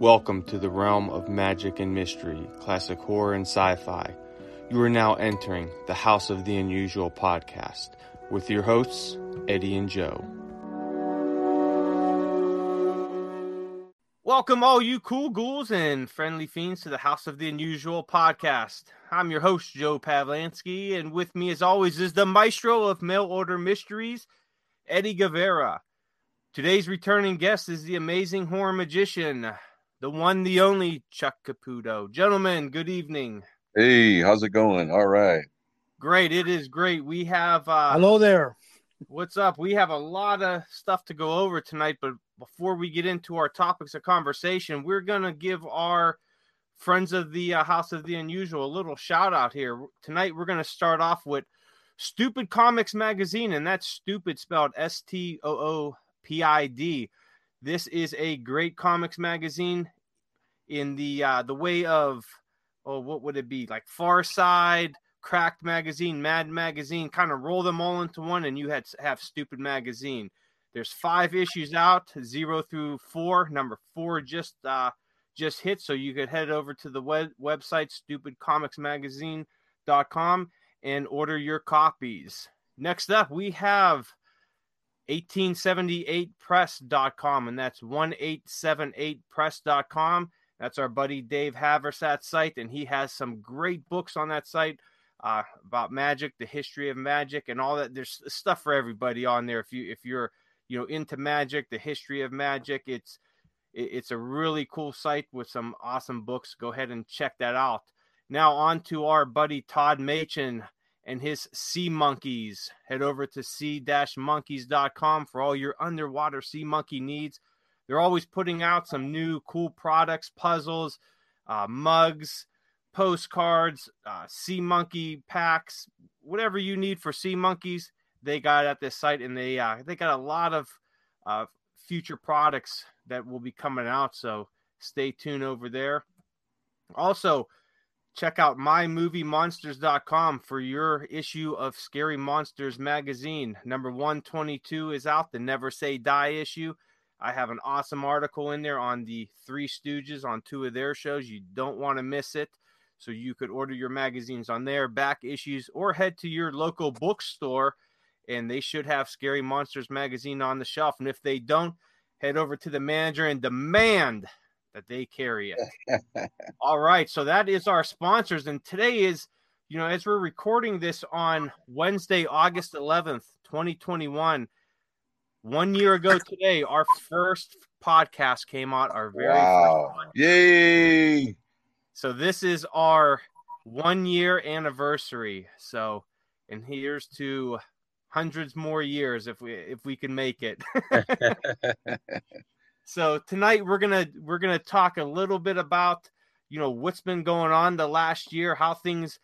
Welcome to the realm of magic and mystery, classic horror and sci fi. You are now entering the House of the Unusual podcast with your hosts, Eddie and Joe. Welcome, all you cool ghouls and friendly fiends, to the House of the Unusual podcast. I'm your host, Joe Pavlansky, and with me, as always, is the maestro of mail order mysteries, Eddie Guevara. Today's returning guest is the amazing horror magician, the one, the only Chuck Caputo. Gentlemen, good evening. Hey, how's it going? All right. Great. It is great. We have uh Hello there. what's up? We have a lot of stuff to go over tonight, but before we get into our topics of conversation, we're gonna give our friends of the uh, House of the Unusual a little shout out here. Tonight we're gonna start off with Stupid Comics Magazine, and that's stupid spelled S T O O P I D. This is a great comics magazine in the uh, the way of oh, what would it be like Far Side, Cracked Magazine, Mad Magazine, kind of roll them all into one, and you had have Stupid Magazine. There's five issues out, zero through four. Number four just uh, just hit, so you could head over to the web- website stupidcomicsmagazine.com and order your copies. Next up, we have 1878press.com, and that's 1878press.com. That's our buddy Dave Haversat site, and he has some great books on that site uh, about magic, the history of magic, and all that. There's stuff for everybody on there. If you if you're you know into magic, the history of magic, it's it's a really cool site with some awesome books. Go ahead and check that out. Now on to our buddy Todd Machin and his Sea Monkeys. Head over to sea-monkeys.com for all your underwater sea monkey needs. They're always putting out some new cool products, puzzles, uh, mugs, postcards, uh, sea monkey packs, whatever you need for sea monkeys. They got at this site, and they uh, they got a lot of uh, future products that will be coming out. So stay tuned over there. Also, check out mymoviemonsters.com for your issue of Scary Monsters magazine. Number 122 is out, the Never Say Die issue. I have an awesome article in there on the Three Stooges on two of their shows. You don't want to miss it. So you could order your magazines on there, back issues, or head to your local bookstore and they should have Scary Monsters magazine on the shelf. And if they don't, head over to the manager and demand that they carry it. All right. So that is our sponsors. And today is, you know, as we're recording this on Wednesday, August 11th, 2021, one year ago today, our first podcast came out, our very wow. first. Yay. So this is our one year anniversary. So, and here's to hundreds more years if we if we can make it. so tonight we're gonna we're gonna talk a little bit about you know what's been going on the last year, how things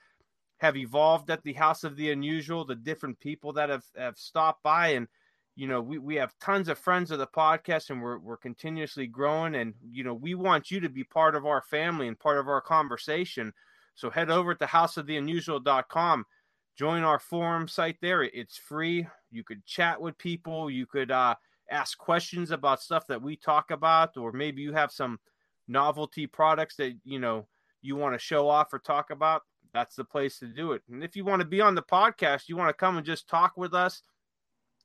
have evolved at the House of the Unusual, the different people that have have stopped by, and you know we we have tons of friends of the podcast, and we're we're continuously growing, and you know we want you to be part of our family and part of our conversation. So head over to houseoftheunusual.com join our forum site there. It's free. You could chat with people. You could uh, ask questions about stuff that we talk about or maybe you have some novelty products that you know you want to show off or talk about that's the place to do it. And if you want to be on the podcast you want to come and just talk with us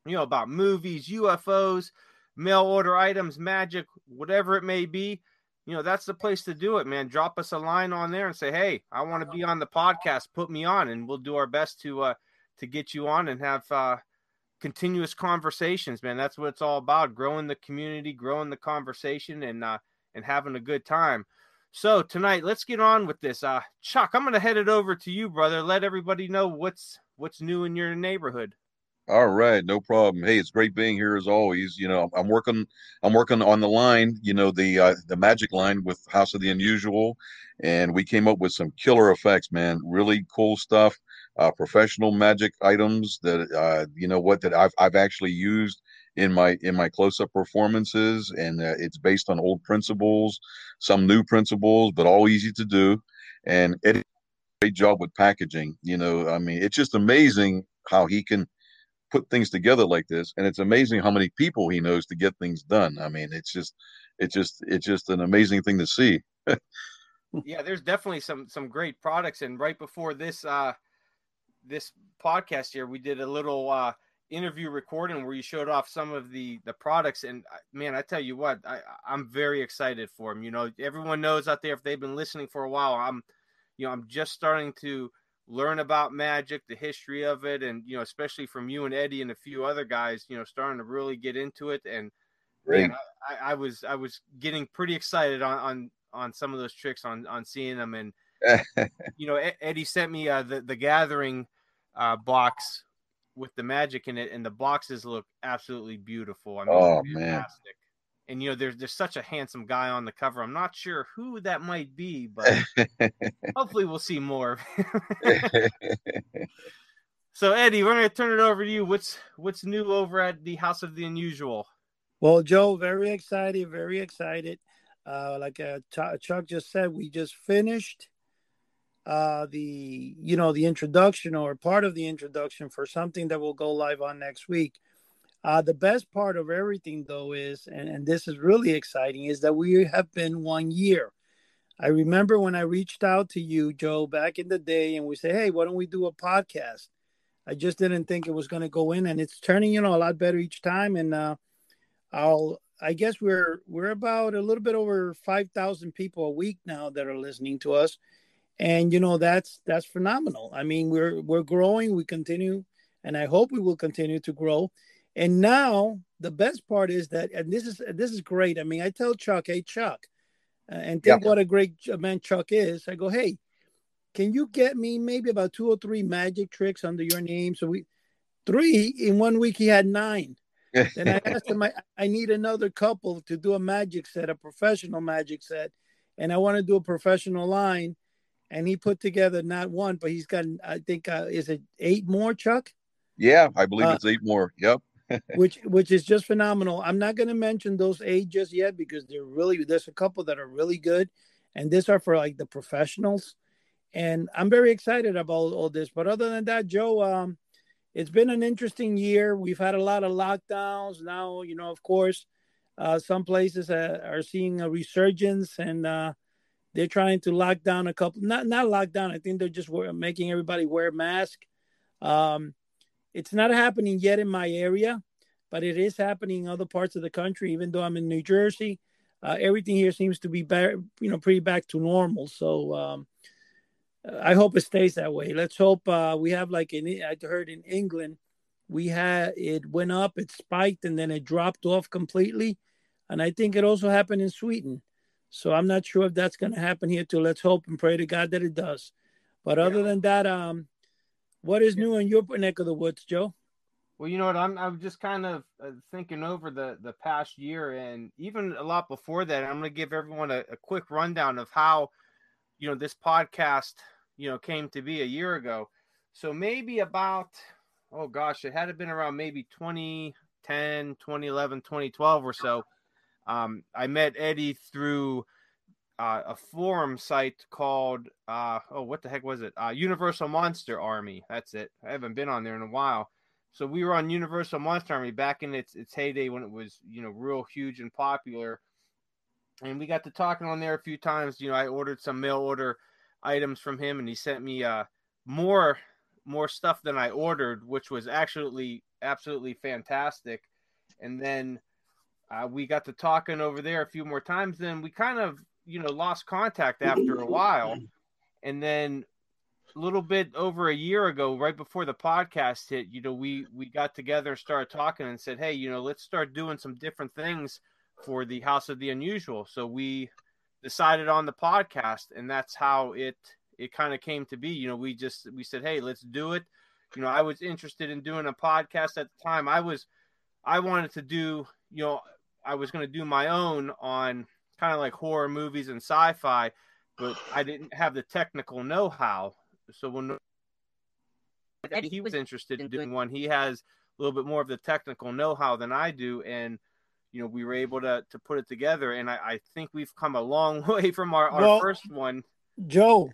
you know about movies ufos mail order items magic whatever it may be you know that's the place to do it man. Drop us a line on there and say hey i want to be on the podcast. Put me on and we'll do our best to uh to get you on and have uh continuous conversations man that's what it's all about growing the community growing the conversation and uh and having a good time so tonight let's get on with this uh chuck i'm gonna head it over to you brother let everybody know what's what's new in your neighborhood All right, no problem. Hey, it's great being here as always. You know, I'm working I'm working on the line, you know, the uh, the magic line with House of the Unusual and we came up with some killer effects, man. Really cool stuff. Uh, professional magic items that uh, you know what that I've I've actually used in my in my close-up performances and uh, it's based on old principles, some new principles, but all easy to do and it great job with packaging. You know, I mean, it's just amazing how he can put things together like this, and it's amazing how many people he knows to get things done. I mean, it's just, it's just, it's just an amazing thing to see. yeah, there's definitely some some great products, and right before this uh this podcast here, we did a little uh interview recording where you showed off some of the the products. And uh, man i tell you what i i'm very excited for them you know everyone knows out there if they've been listening for a while i'm you know i'm just starting to learn about magic the history of it and you know especially from you and eddie and a few other guys you know starting to really get into it. And man, I, I, was i was getting pretty excited on on on some of those tricks on on seeing them and you know eddie sent me uh the the gathering uh box with the magic in it, and the boxes look absolutely beautiful. I mean, oh fantastic. man! And you know, there's there's such a handsome guy on the cover. I'm not sure who that might be, but hopefully we'll see more. so Eddie, we're gonna turn it over to you. What's what's new over at the House of the Unusual? Well, Joe, very excited, very excited. Uh, like uh, Chuck just said, we just finished uh, the you know the introduction or part of the introduction for something that will go live on next week. Uh, the best part of everything though is, and, and this is really exciting, is that we have been one year. I remember when I reached out to you, Joe, back in the day, and we say, "Hey, why don't we do a podcast?" I just didn't think it was going to go in, and it's turning, you know, a lot better each time. And uh, I'll, I guess we're we're about a little bit over five thousand people a week now that are listening to us, and you know that's that's phenomenal. I mean we're we're growing. We continue and i hope we will continue to grow. And now the best part is that and this is this is great. I mean i tell chuck hey chuck uh, and think yeah. what a great man chuck is. I go hey can you get me maybe about two or three magic tricks under your name? So we three in one week he had nine. Then i asked him I, I need another couple to do a magic set a professional magic set and i want to do a professional line and he put together not one, but he's got I think uh, is it eight more, Chuck? Yeah, I believe uh, it's eight more. Yep. which which is just phenomenal. I'm not going to mention those eight just yet because they're really there's a couple that are really good, and these are for like the professionals, and I'm very excited about all this. But other than that, Joe, um, it's been an interesting year. We've had a lot of lockdowns. Now, you know, of course, uh, some places uh, are seeing a resurgence, and uh, they're trying to lock down a couple, not not lock down. I think they're just making everybody wear a mask. Um, it's not happening yet in my area, but it is happening in other parts of the country. Even though I'm in New Jersey, uh, everything here seems to be back, you know, pretty back to normal. So um, I hope it stays that way. Let's hope uh, we have like in I heard in England, we had it went up, it spiked, and then it dropped off completely. And I think it also happened in Sweden. So I'm not sure if that's going to happen here too. Let's hope and pray to God that it does. But other yeah. than that, um, what is new in your neck of the woods, Joe? Well, you know what? I'm I'm just kind of uh, thinking over the the past year and even a lot before that. I'm going to give everyone a, a quick rundown of how, you know, this podcast, you know, came to be a year ago. So maybe about, oh gosh, it had it been around maybe 2010, 2011, 2012 or so um, I met Eddie through uh, a forum site called uh, oh what the heck was it? Uh, Universal Monster Army. That's it. I haven't been on there in a while. So we were on Universal Monster Army back in its its heyday when it was you know real huge and popular, and we got to talking on there a few times. You know, I ordered some mail order items from him, and he sent me uh more more stuff than I ordered, which was absolutely absolutely fantastic. And then uh, we got to talking over there a few more times. Then we kind of, you know, lost contact after a while. And then a little bit over a year ago, right before the podcast hit, you know, we we got together and started talking and said, hey, you know, let's start doing some different things for the House of the Unusual. So we decided on the podcast, and that's how it it kind of came to be. You know, we just we said, hey, let's do it. You know, I was interested in doing a podcast at the time. I was I wanted to do, you know, I was going to do my own on kind of like horror movies and sci-fi, but I didn't have the technical know-how. So when he was interested in doing one, he has a little bit more of the technical know-how than I do, and you know we were able to to put it together. And I, I think we've come a long way from our, our well, first one. Joe,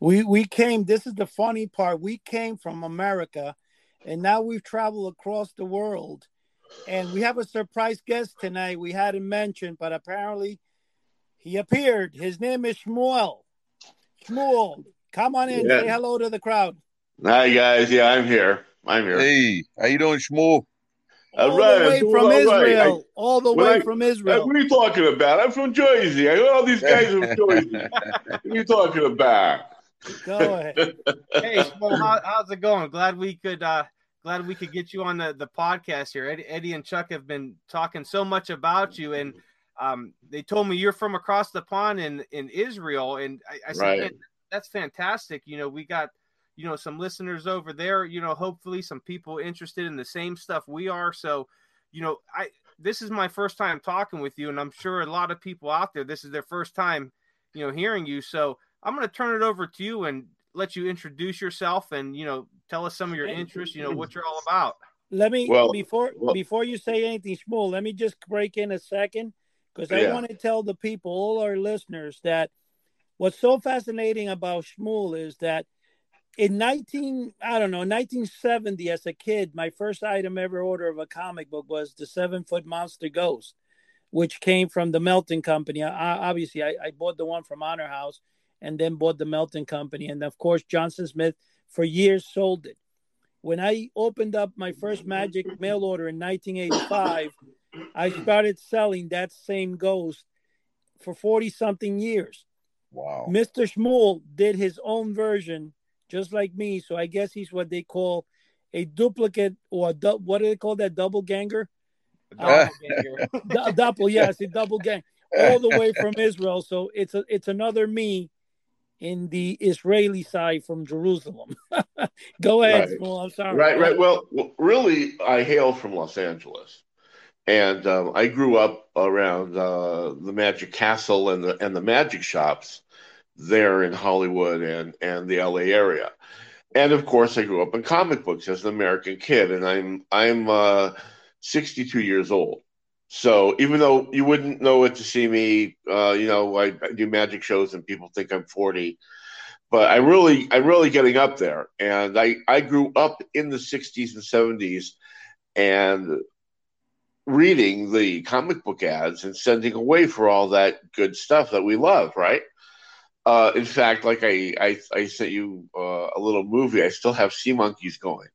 we we came. This is the funny part. We came from America, and now we've traveled across the world. And we have a surprise guest tonight. We hadn't mentioned, but apparently he appeared. His name is Shmuel. Shmuel, come on in. Yeah. Say hello to the crowd. Hi guys. Yeah, I'm here. I'm here. Hey, how you doing, Shmuel? All, all right, the way from Israel. I, all the way I, from Israel. What are you talking about? I'm from Jersey. I know all these guys are from Jersey. what are you talking about? Go ahead. hey, Shmuel, how, how's it going? Glad we could uh glad we could get you on the, the podcast here. Eddie, Eddie and Chuck have been talking so much about you, and um, they told me you're from across the pond in in Israel, and I, I said right. that's fantastic. You know, we got you know some listeners over there. You know, hopefully some people interested in the same stuff we are. So, you know, I this is my first time talking with you, and I'm sure a lot of people out there this is their first time, you know, hearing you. So I'm going to turn it over to you and let you introduce yourself and you know tell us some of your interests. You know what you're all about. Let me well, before well, before you say anything, Shmuel. Let me just break in a second because I want to tell the people, all our listeners, that what's so fascinating about Shmuel is that in 19 i don't know 1970 as a kid my first item ever order of a comic book was the seven foot monster ghost which came from the melton company I, obviously I, I, bought the one from honor house and then bought the melton company and of course johnson smith for years sold it when i opened up my first magic mail order in 1985 i started selling that same ghost for 40 something years wow mr shmuel did his own version just like me. So I guess he's what they call a duplicate or a du- what do they call that? Double ganger? Uh, double, yes, a double gang, all the way from Israel. So it's a it's another me in the Israeli side from Jerusalem. Go ahead, right. Small. I'm sorry. Right, right. Well, well, really, I hail from Los Angeles, and um, I grew up around uh, the Magic Castle and the and the magic shops there in Hollywood and, and the LA area. And of course, I grew up in comic books as an American kid, and I'm I'm uh, 62 years old. So even though you wouldn't know it to see me, uh, you know, I, I, do magic shows and people think I'm 40, but I really I'm really getting up there. And I I grew up in the 60s and 70s, and reading the comic book ads and sending away for all that good stuff that we love, right? Uh, in fact, like I, I, I sent you uh, a little movie. I still have Sea Monkeys going,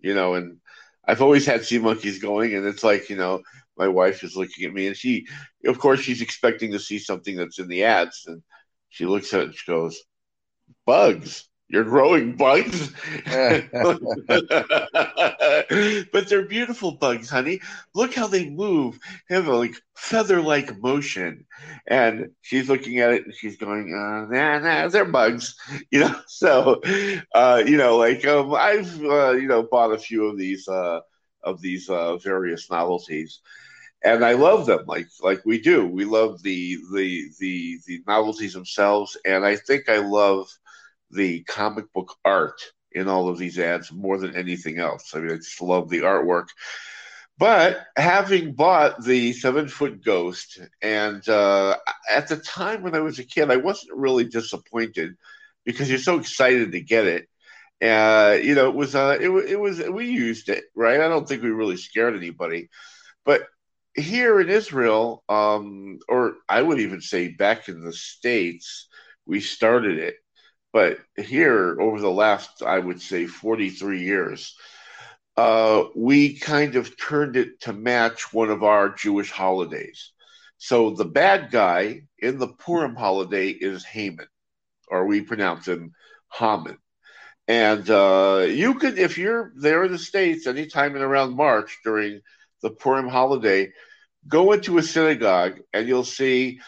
you know, and I've always had Sea Monkeys going, and it's like, you know, my wife is looking at me, and she, of course, she's expecting to see something that's in the ads, and she looks at it and she goes, "Bugs." You're growing bugs. but they're beautiful bugs, honey. Look how they move. Have a like feather like motion. And she's looking at it and she's going, uh, nah, nah, they're bugs. You know, so uh, you know, like um, I've uh, you know, bought a few of these uh of these uh various novelties and I love them like like we do. We love the the the the novelties themselves, and I think I love the comic book art in all of these ads more than anything else. I mean, I just love the artwork. But having bought the seven foot ghost, and uh, at the time when I was a kid, I wasn't really disappointed because you're so excited to get it. Uh, you know, it was uh, it, it was we used it right. I don't think we really scared anybody, but here in Israel, um, or I would even say back in the states, we started it but here, over the last, I would say, 43 years, uh, we kind of turned it to match one of our Jewish holidays. So the bad guy in the Purim holiday is Haman, or we pronounce him Haman. And uh, you could, if you're there in the States anytime in around March during the Purim holiday, go into a synagogue and you'll see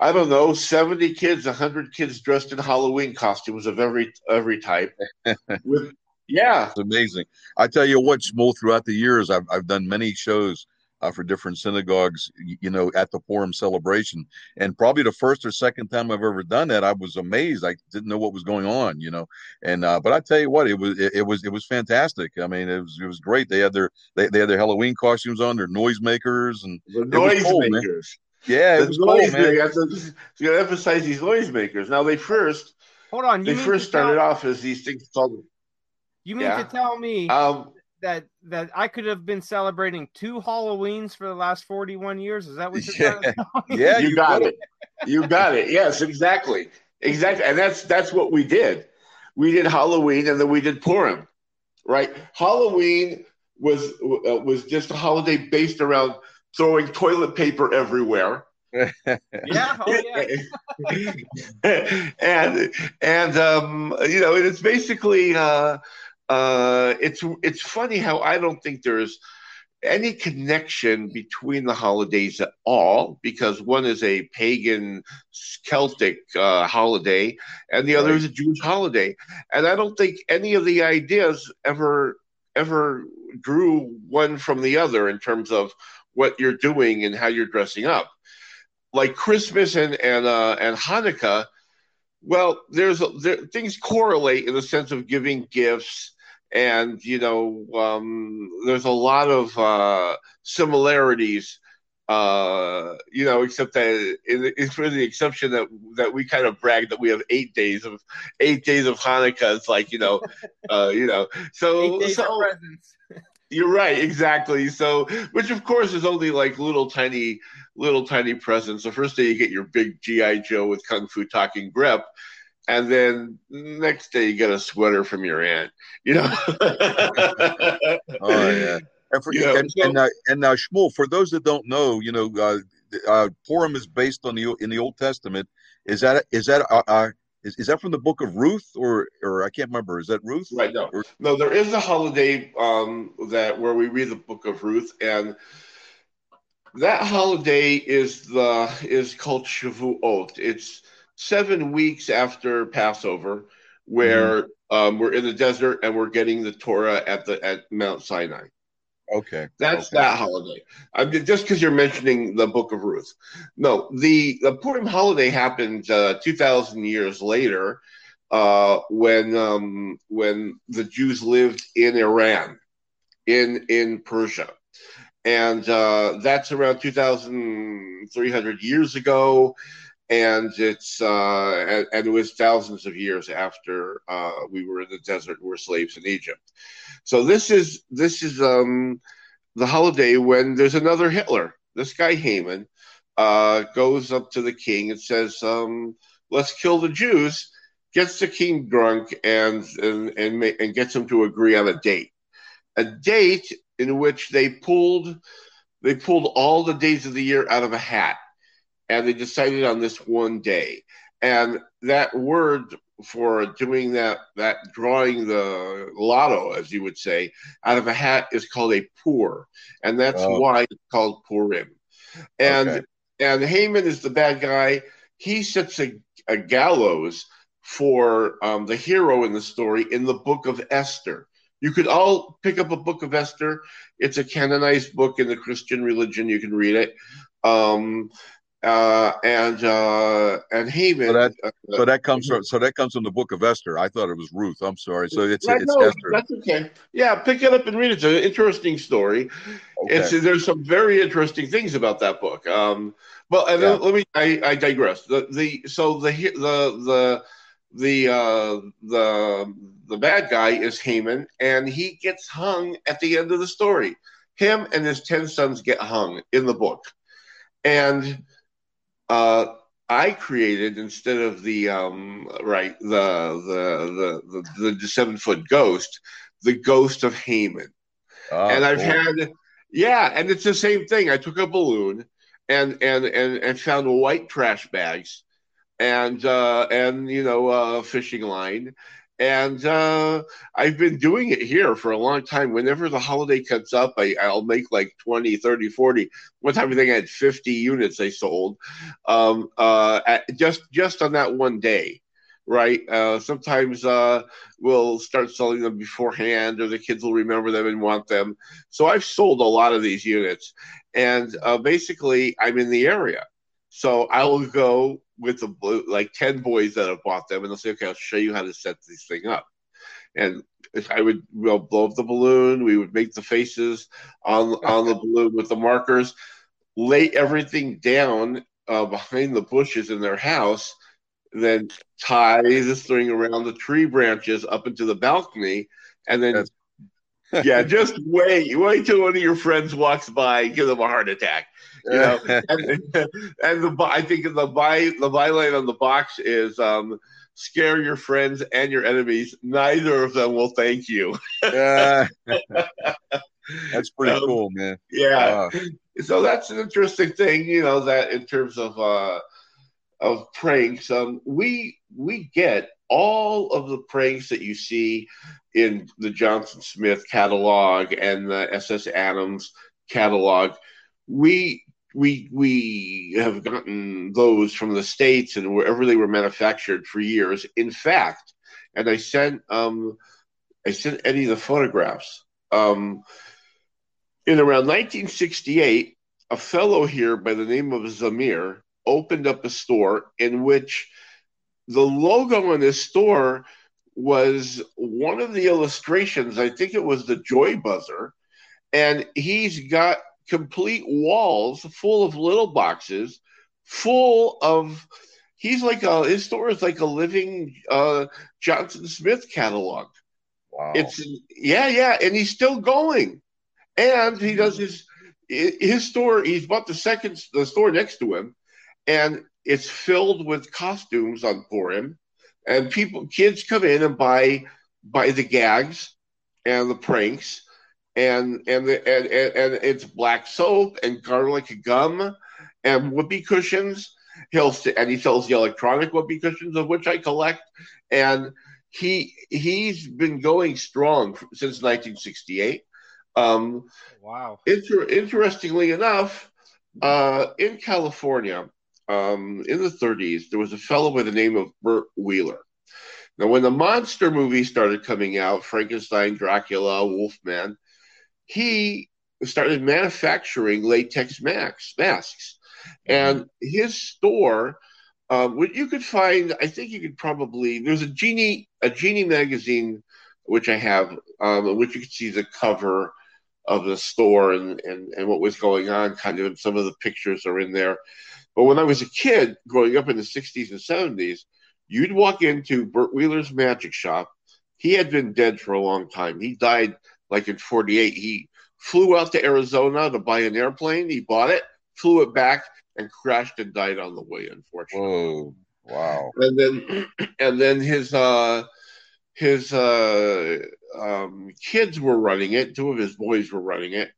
I don't know, 70 kids, 100 kids dressed in Halloween costumes of every every type. With, yeah. It's amazing. I tell you what, Shmuel, throughout the years, I've, I've done many shows uh, for different synagogues, you know, at the Purim celebration. And probably the first or second time I've ever done that, I was amazed. I didn't know what was going on, you know. And uh, but I tell you what, it was it, it, was it was fantastic. I mean, it was it was great. They had their they, they had their Halloween costumes on, their noisemakers, and the noisemakers. Yeah, the noise cool, You have to, you to emphasize these noisemakers. Now they first hold on. they first started tell, off as these things called. You mean Yeah. to tell me Um, that that I could have been celebrating two Halloweens for the last 41 years? Is that what you're Yeah. trying to tell me? Yeah, you, got it. You got it. Yes, exactly, exactly. And that's that's what we did. We did Halloween, and then we did Purim, right? Halloween was uh, was just a holiday based around throwing toilet paper everywhere. Yeah, oh yeah. and and um, you know, it's basically uh, uh, it's it's funny how I don't think there's any connection between the holidays at all because one is a pagan Celtic uh, holiday and the other is a Jewish holiday, and I don't think any of the ideas ever ever drew one from the other in terms of what you're doing and how you're dressing up. Like Christmas and and uh, and Hanukkah, well, there's a, there, things correlate in the sense of giving gifts, and you know, um, there's a lot of uh, similarities. Uh, you know, except that in for the exception that that we kind of brag that we have eight days of eight days of Hanukkah. It's like you know, uh, you know, so so you're right, exactly. So, which of course is only like little tiny, little tiny presents. The first day you get your big GI Joe with Kung Fu talking grip, and then next day you get a sweater from your aunt. You know. Oh yeah. And for Yeah, and so- and, uh, and uh, Shmuel, for those that don't know, you know, uh, uh, Purim is based on the in the Old Testament. Is that is that uh, uh, is, is that from the Book of Ruth or or I can't remember? Is that Ruth? Right. No. Or- No. There is a holiday um, that where we read the Book of Ruth, and that holiday is the is called Shavuot. It's seven weeks after Passover, where um, we're in the desert and we're getting the Torah at the at Mount Sinai. Okay. That's okay. that holiday. I mean, just because you're mentioning the Book of Ruth. No, the the Purim holiday happened uh, two thousand years later, uh, when um, when the Jews lived in Iran, in in Persia, and uh, that's around two thousand three hundred years ago. And it's uh, and, it was thousands of years after uh, we were in the desert and were slaves in Egypt. So this is this is um, the holiday when there's another Hitler. This guy Haman uh, goes up to the king and says, um, "Let's kill the Jews." Gets the king drunk and and and, ma- and gets him to agree on a date, a date in which they pulled they pulled all the days of the year out of a hat, and they decided on this one day. And that word for doing that that drawing the lotto, as you would say, out of a hat is called a pur, and that's Oh. why it's called Purim. And Okay. and Haman is the bad guy. He sets a, a gallows for um, the hero in the story in the book of Esther. You could all pick up a book of Esther. It's a canonized book in the Christian religion. You can read it. Um, uh, and uh, and Haman. So that- uh, So that comes from so that comes from the Book of Esther. I thought it was Ruth. I'm sorry. So it's Right, it's no, Esther. That's okay. Yeah, pick it up and read it. It's an interesting story. Okay. It's there's some very interesting things about that book. Um, but and then Yeah. let me I, I digress. The the so the the the the uh, the the bad guy is Haman, and he gets hung at the end of the story. Him and his ten sons get hung in the book, and uh, I created instead of the um, right the the the the, the seven foot ghost, the ghost of Haman Ah, and I've cool. had yeah, and it's the same thing. I took a balloon and and and, and found white trash bags and uh and you know uh fishing line and uh I've been doing it here for a long time. Whenever the holiday comes up, I, I'll make like 20, 30, 40. One time I think I had 50 units I sold um uh at, just just on that one day. Right. Uh sometimes uh we'll start selling them beforehand or the kids will remember them and want them. So I've sold a lot of these units, and uh, basically I'm in the area. So I will go with the blue, like ten boys that have bought them, and they'll say, "Okay, I'll show you how to set this thing up." And I would well, blow up the balloon, we would make the faces on on the balloon with the markers, lay everything down uh, behind the bushes in their house, then tie the string around the tree branches up into the balcony and then yeah, just wait, wait till one of your friends walks by, give them a heart attack. You know, and, and the I think the by the byline on the box is um, scare your friends and your enemies. Neither of them will thank you. That's pretty um, cool, man. Yeah. Uh, so that's an interesting thing, you know, that in terms of uh of pranks, um, we we get all of the pranks that you see in the Johnson Smith catalog and the SS Adams catalog. We we we have gotten those from the states and wherever they were manufactured for years. In fact, and I sent um, I sent Eddie the photographs. Um, in around 1968, a fellow here by the name of Zamir opened up a store in which the logo on this store was one of the illustrations. I think it was the Joy Buzzer, and he's got complete walls full of little boxes, full of. He's like a his store is like a living uh, Johnson Smith catalog. Wow. It's yeah, yeah, and he's still going, and he does his his store. He's bought the second the store next to him, and it's filled with costumes on for him, and people kids come in and buy buy the gags and the pranks and and the, and, and, and it's black soap and garlic gum and whoopee cushions. He'll and he sells the electronic whoopee cushions of which I collect, and he he's been going strong since 1968. Um, wow. Inter- interestingly enough, uh, in California, um, in the 30s, there was a fellow by the name of Bert Wheeler. Now, when the monster movies started coming out, Frankenstein, Dracula, Wolfman, he started manufacturing latex masks. masks. Mm-hmm. And his store, um, what you could find, I think you could probably, there's a Genii, a Genii magazine, which I have, um, in which you can see the cover of the store and, and, and what was going on, kind of, some of the pictures are in there. But when I was a kid growing up in the 60s and 70s, you'd walk into Bert Wheeler's magic shop. He had been dead for a long time. He died like in 48. He flew out to Arizona to buy an airplane. He bought it, flew it back, and crashed and died on the way, unfortunately. Whoa. Wow. And then and then his uh his uh um kids were running it, two of his boys were running it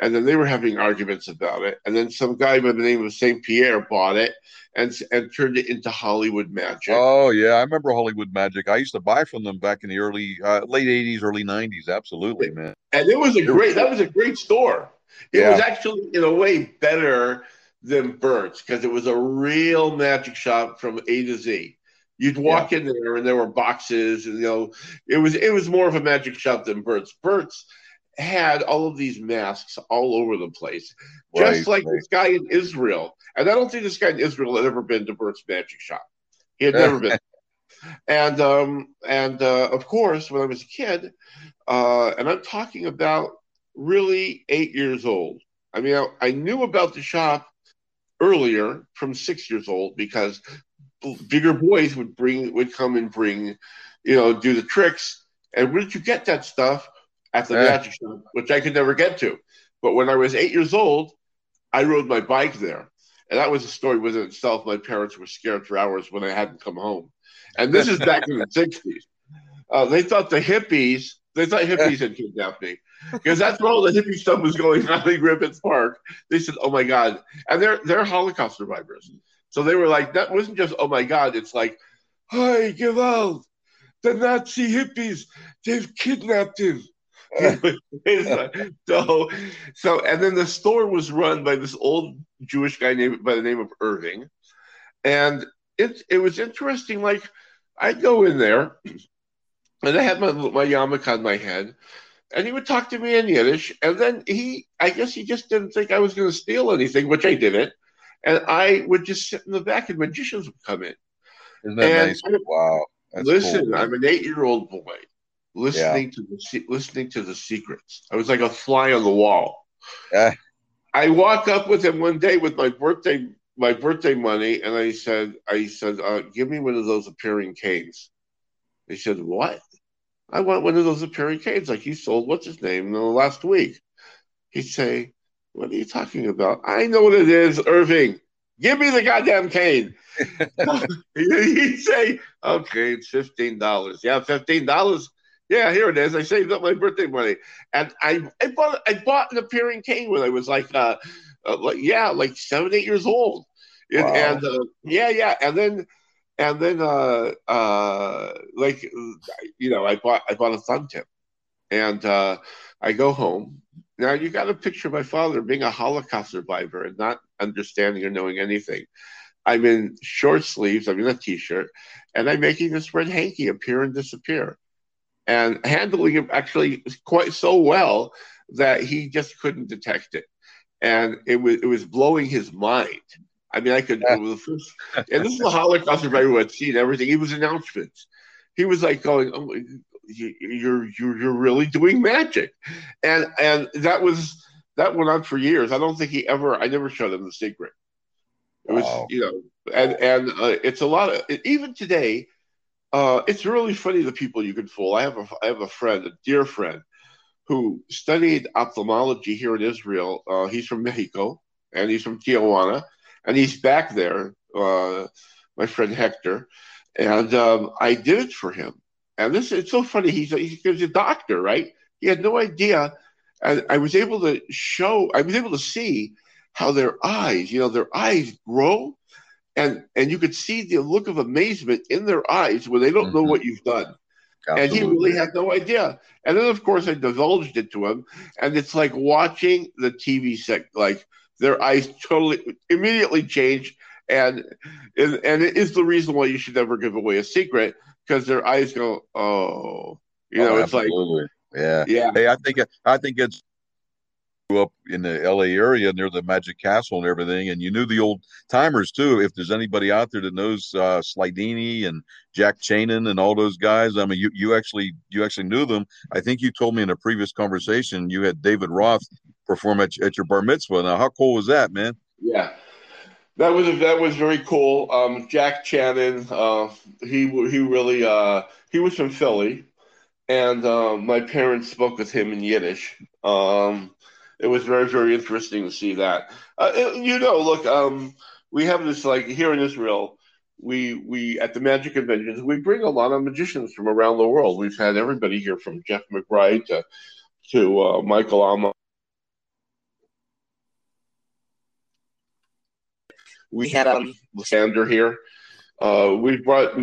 and then they were having arguments about it. And then some guy by the name of Saint Pierre bought it and and turned it into Hollywood Magic. Oh yeah, I remember Hollywood Magic. I used to buy from them back in the early uh, late '80s, early '90s. Absolutely, man. And it was a great. That was a great store. It yeah. was actually in a way better than Bert's because it was a real magic shop from A to Z. You'd walk yeah. in there and there were boxes, and you know, it was it was more of a magic shop than Bert's. Bert's had all of these masks all over the place, right, just like right. this guy in Israel. And I don't think this guy in Israel had ever been to Bert's Magic Shop. He had never been. And um, and uh, of course, when I was a kid, uh, and I'm talking about really eight years old. I mean, I, I knew about the shop earlier from six years old because bigger boys would bring would come and bring, you know, do the tricks. And where did you get that stuff? At the yeah. magic shop, which I could never get to. But when I was eight years old, I rode my bike there. And that was a story within itself. My parents were scared for hours when I hadn't come home. And this is back in the 60s. Uh, they thought the hippies, they thought hippies had kidnapped me because that's where all the hippie stuff was going on in Griffith Park. They said, "Oh my God!" And they're they're Holocaust survivors, so they were like, "That wasn't just oh my God." It's like, "Hey, give out! The Nazi hippies, they've kidnapped him." so, so, and then the store was run by this old Jewish guy named by the name of Irving, and it it was interesting. Like I'd go in there, and I had my my yarmulke on my head, and he would talk to me in Yiddish, and then he, I guess he just didn't think I was going to steal anything, which I didn't, and I would just sit in the back, and magicians would come in. Isn't that and nice? Wow. That's listen, cool, I'm an eight year old boy listening yeah. to the listening to the secrets. I was like a fly on the wall. Yeah. I walk up with him one day with my birthday my birthday money, and I said, I said, uh, give me one of those appearing canes. He said, what? I want one of those appearing canes like he sold. What's his name in the last week? He'd say, "What are you talking about? I know what it is, Irving. Give me the goddamn cane." He'd say, "Okay, it's fifteen dollars. Yeah, fifteen dollars." Yeah, here it is. I saved up my birthday money, and I, I bought I bought an appearing cane when I was like, uh, uh like yeah, like seven, eight years old, and, Wow. and uh, yeah, yeah, and then and then uh uh like you know, I bought I bought a thumb tip, and uh, I go home. Now you got to picture my father being a Holocaust survivor and not understanding or knowing anything. I'm in short sleeves. I'm in a t-shirt, and I'm making this red hanky appear and disappear and handling it actually quite so well that he just couldn't detect it, and it was it was blowing his mind. I mean, I could. Was the first, and this is a Holocaust survivor who had seen everything. He was announcements. He was like going, oh, you- "You're you're you're really doing magic," and and that was that went on for years. I don't think he ever. I never showed him the secret. It was Wow. you know, and and uh, it's a lot of even today. Uh, it's really funny the people you can fool. I have a I have a friend, a dear friend, who studied ophthalmology here in Israel. Uh, he's from Mexico and he's from Tijuana, and he's back there. Uh, my friend Hector, and um, I did it for him. And this it's so funny. He's a, he's a doctor, right? He had no idea, and I was able to show. I was able to see how their eyes, you know, their eyes grow and and you could see the look of amazement in their eyes when they don't know Mhm. what you've done. And he really had no idea. And then of course I divulged it to him, and it's like watching the TV set like their eyes totally immediately change and and, and it is the reason why you should never give away a secret because their eyes go, oh, you know, Oh, it's like, yeah. yeah, Hey, I think I think it's up in the LA area near the Magic Castle and everything, and you knew the old timers too. If there's anybody out there that knows uh, Slidini and Jack Chanin and all those guys, I mean, you you actually you actually knew them. I think you told me in a previous conversation you had David Roth perform at, at your bar mitzvah. Now, how cool was that, man? Yeah, that was that was very cool. Um, Jack Chanin, uh, he he really uh, he was from Philly, and uh, my parents spoke with him in Yiddish. Um, it was very very interesting to see that. Uh, it- you know, look, um, we have this like here in Israel. We we at the Magic Conventions we bring a lot of magicians from around the world. We've had everybody here from Jeff McBride to to uh, Michael Ammar. We had um, Lysander here. Uh, we brought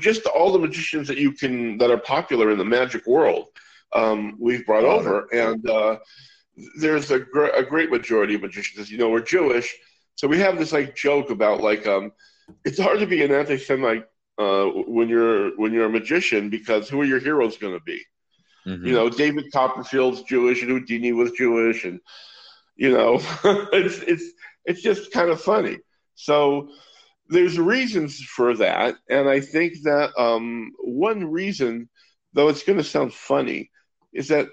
just all the magicians that you can that are popular in the magic world. Um, we've brought over, and uh, there's a, gr- a great majority of magicians. As you know, we're Jewish, so we have this like joke about like um, it's hard to be an anti-Semite uh, when you're when you're a magician because who are your heroes going to be? Mhm. You know, David Copperfield's Jewish, and Houdini was Jewish, and you know, it's it's it's just kind of funny. So there's reasons for that, and I think that um, one reason, though it's going to sound funny, is that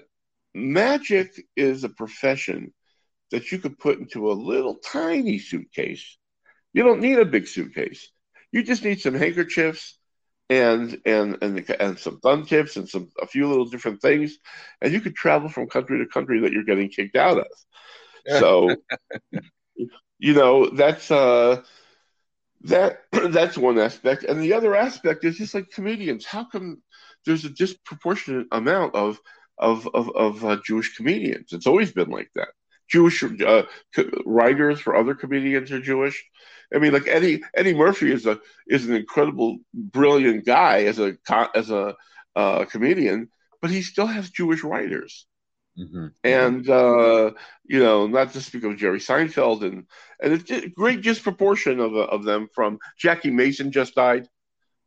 magic is a profession that you could put into a little tiny suitcase. You don't need a big suitcase. You just need some handkerchiefs and and and and some thumb tips and some a few little different things, and you could travel from country to country that you're getting kicked out of. So, you know, that's uh, that that's one aspect, and the other aspect is just like comedians. How come there's a disproportionate amount of of of, of uh, Jewish comedians? It's always been like that. Jewish uh, writers for other comedians are Jewish. I mean, like Eddie Eddie Murphy is a is an incredible, brilliant guy as a as a uh, comedian, but he still has Jewish writers Mhm. and uh, you know, not to speak of Jerry Seinfeld, and and a great disproportion of of them. From Jackie Mason just died,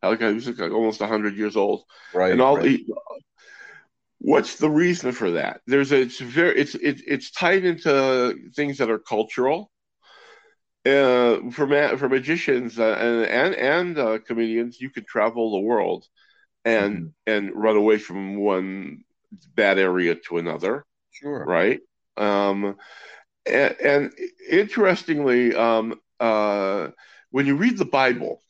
like he was like almost hundred years old, right. and all. right. The, what's the reason for that? There's a, it's very it's it's it's tied into things that are cultural. Uh, for ma- for magicians uh, and and and uh, comedians, you can travel the world, and and run away from one bad area to another sure. right? Um, and, and interestingly, um, uh, when you read the Bible,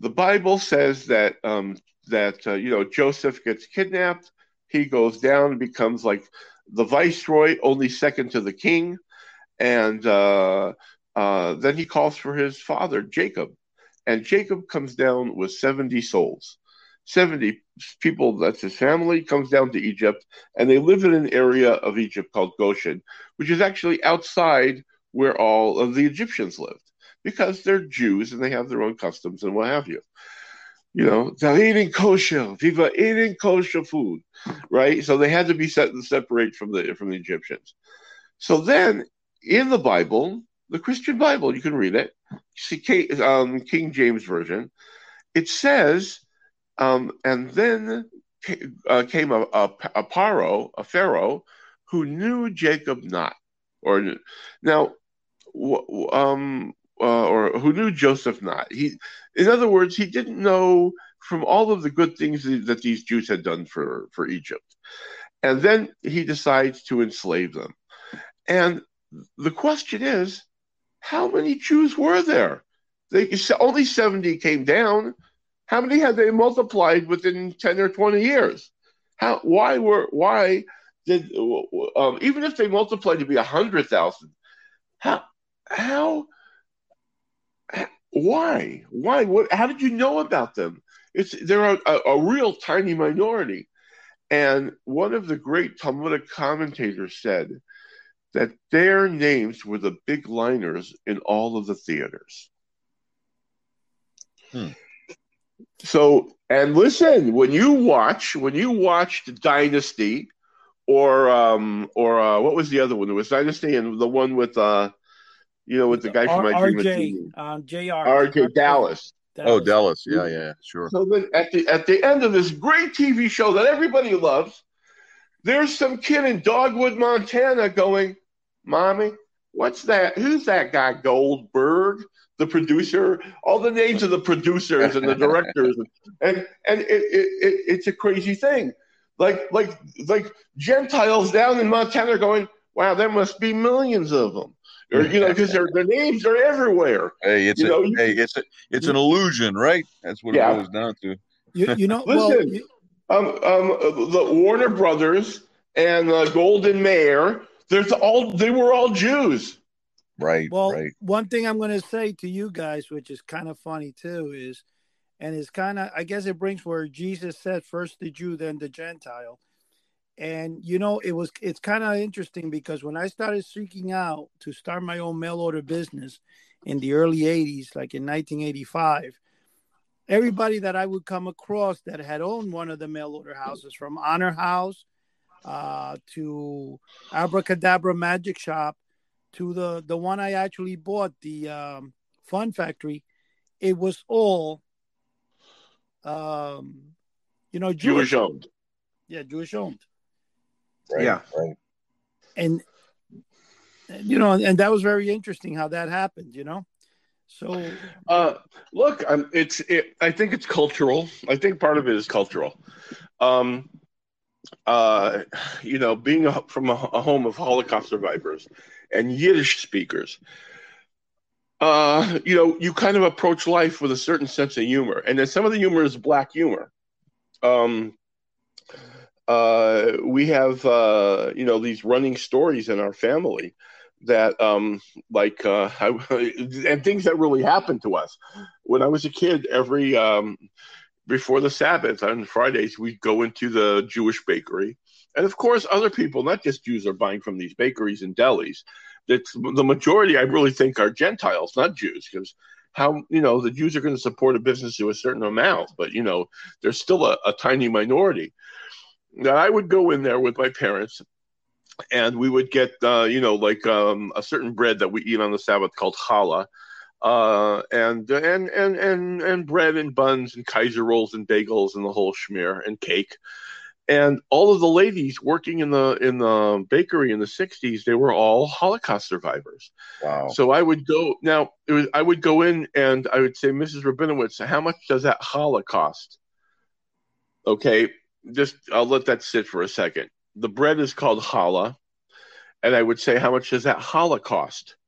the Bible says that um, that uh, you know Joseph gets kidnapped. He goes down and becomes like the viceroy, only second to the king, and uh, uh, then he calls for his father Jacob, and Jacob comes down with seventy souls. 70 people, that's his family, comes down to Egypt, and they live in an area of Egypt called Goshen, which is actually outside where all of the Egyptians lived because they're Jews and they have their own customs and what have you. You know, they're eating kosher. People are eating kosher food, right? So they had to be set and separate from the from the Egyptians. So then, in the Bible, the Christian Bible, you can read it. See, um, King James version. It says, um, and then uh, came a, a, a paro, a pharaoh, who knew Jacob not, or now, um, uh, or who knew Joseph not. He, in other words, he didn't know from all of the good things that these Jews had done for, for Egypt. And then he decides to enslave them. And the question is, how many Jews were there? They only 70 came down. How many had they multiplied within 10 or 20 years? How why were why did um, even if they multiplied to be a hundred thousand, how how why? Why? What? How did you know about them? It's they're a, a, a real tiny minority. And one of the great Talmudic commentators said that their names were the big liners in all of the theaters. Hmm. So, and listen, when you watch, when you watched Dynasty, or um, or uh, what was the other one? It was Dynasty, and the one with uh, you know, with the guy from my RJ, um, JR. RJ Dallas. Dallas. Oh, Dallas. Yeah, yeah, sure. So then at the at the end of this great TV show that everybody loves, there's some kid in Dogwood, Montana going, Mommy, what's that? Who's that guy? Goldberg, the producer, all the names of the producers and the directors. and and it, it, it, it's a crazy thing. Like like like Gentiles down in Montana are going, wow, there must be millions of them or you know, because their their names are everywhere. Hey, it's you a, know, hey, it's a, it's an illusion, right? That's what Yeah. it boils down to. You, you know, Listen, well, um, um, the Warner Brothers and the Goldwyn Mayer, there's all they were all Jews. Right, Well, right. one thing I'm going to say to you guys, which is kind of funny too, is, and it's kind of, I guess it brings where Jesus said, first the Jew, then the Gentile. And, you know, it was, it's kind of interesting because when I started seeking out to start my own mail order business in the early 80s, like in 1985, everybody that I would come across that had owned one of the mail order houses from Honor House uh, to Abracadabra Magic Shop to the the one I actually bought, the um, Fun Factory, it was all, um, you know, Jewish. Jewish owned. Yeah, Jewish owned, right, yeah. right. and and, you know, and that was very interesting how that happened. You know, so Uh, look, I'm, it's it, I think it's cultural. I think part of it is cultural. Um, uh, you know, being a, from a, a home of Holocaust survivors and Yiddish speakers, uh, you know, you kind of approach life with a certain sense of humor, and then some of the humor is black humor. Um, uh, we have uh, you know these running stories in our family that um like uh I, and things that really happened to us. When i was a kid every um before the sabbath on fridays we'd go into the jewish bakery. And of course other people not just jews are buying from these bakeries and delis. That's the majority i really think are gentiles not jews because how you know the jews are going to support a business to a certain amount but you know there's still a, a tiny minority now i would go in there with my parents and we would get uh, you know like um, a certain bread that we eat on the Sabbath called challah, uh, and and and and and bread and buns and Kaiser rolls and bagels and the whole schmear and cake. And all of the ladies working in the in the bakery in the '60s, they were all Holocaust survivors. Wow. So I would go now. It was, I would go in and I would say, Mrs. Rabinowitz, how much does that challah cost? Okay, just I'll let that sit for a second. The bread is called challah, and I would say, how much does that challah cost?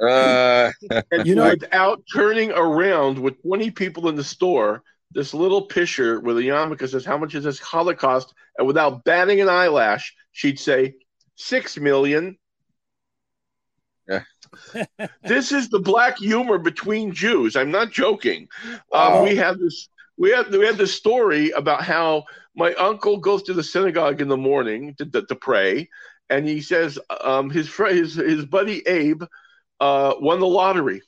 Uh, And You know- without turning around with 20 people in the store, this little picture with a yarmulke says, "How much is this Holocaust?" And without batting an eyelash, she'd say, six million. Yeah. this is the black humor between Jews. I'm not joking. Um, we have this. We had we had this story about how my uncle goes to the synagogue in the morning to, to, to pray, and he says um, his friend, his his buddy Abe, uh, won the lottery,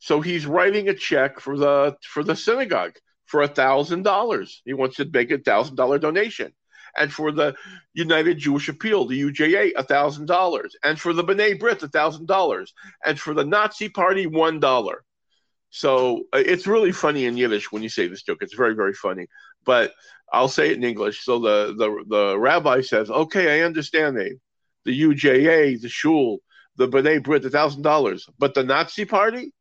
so he's writing a check for the for the synagogue for a thousand dollars. He wants to make a thousand dollar donation and for the United Jewish Appeal, the UJA, a thousand dollars, and for the B'nai Brit, thousand dollars, and for the Nazi Party, one dollar. So uh, it's really funny in Yiddish when you say this joke. It's very, very funny. But I'll say it in English. So the the, the rabbi says, "Okay, I understand, Abe. The UJA, the shul, the B'nai Brit, the thousand dollars, but the Nazi Party."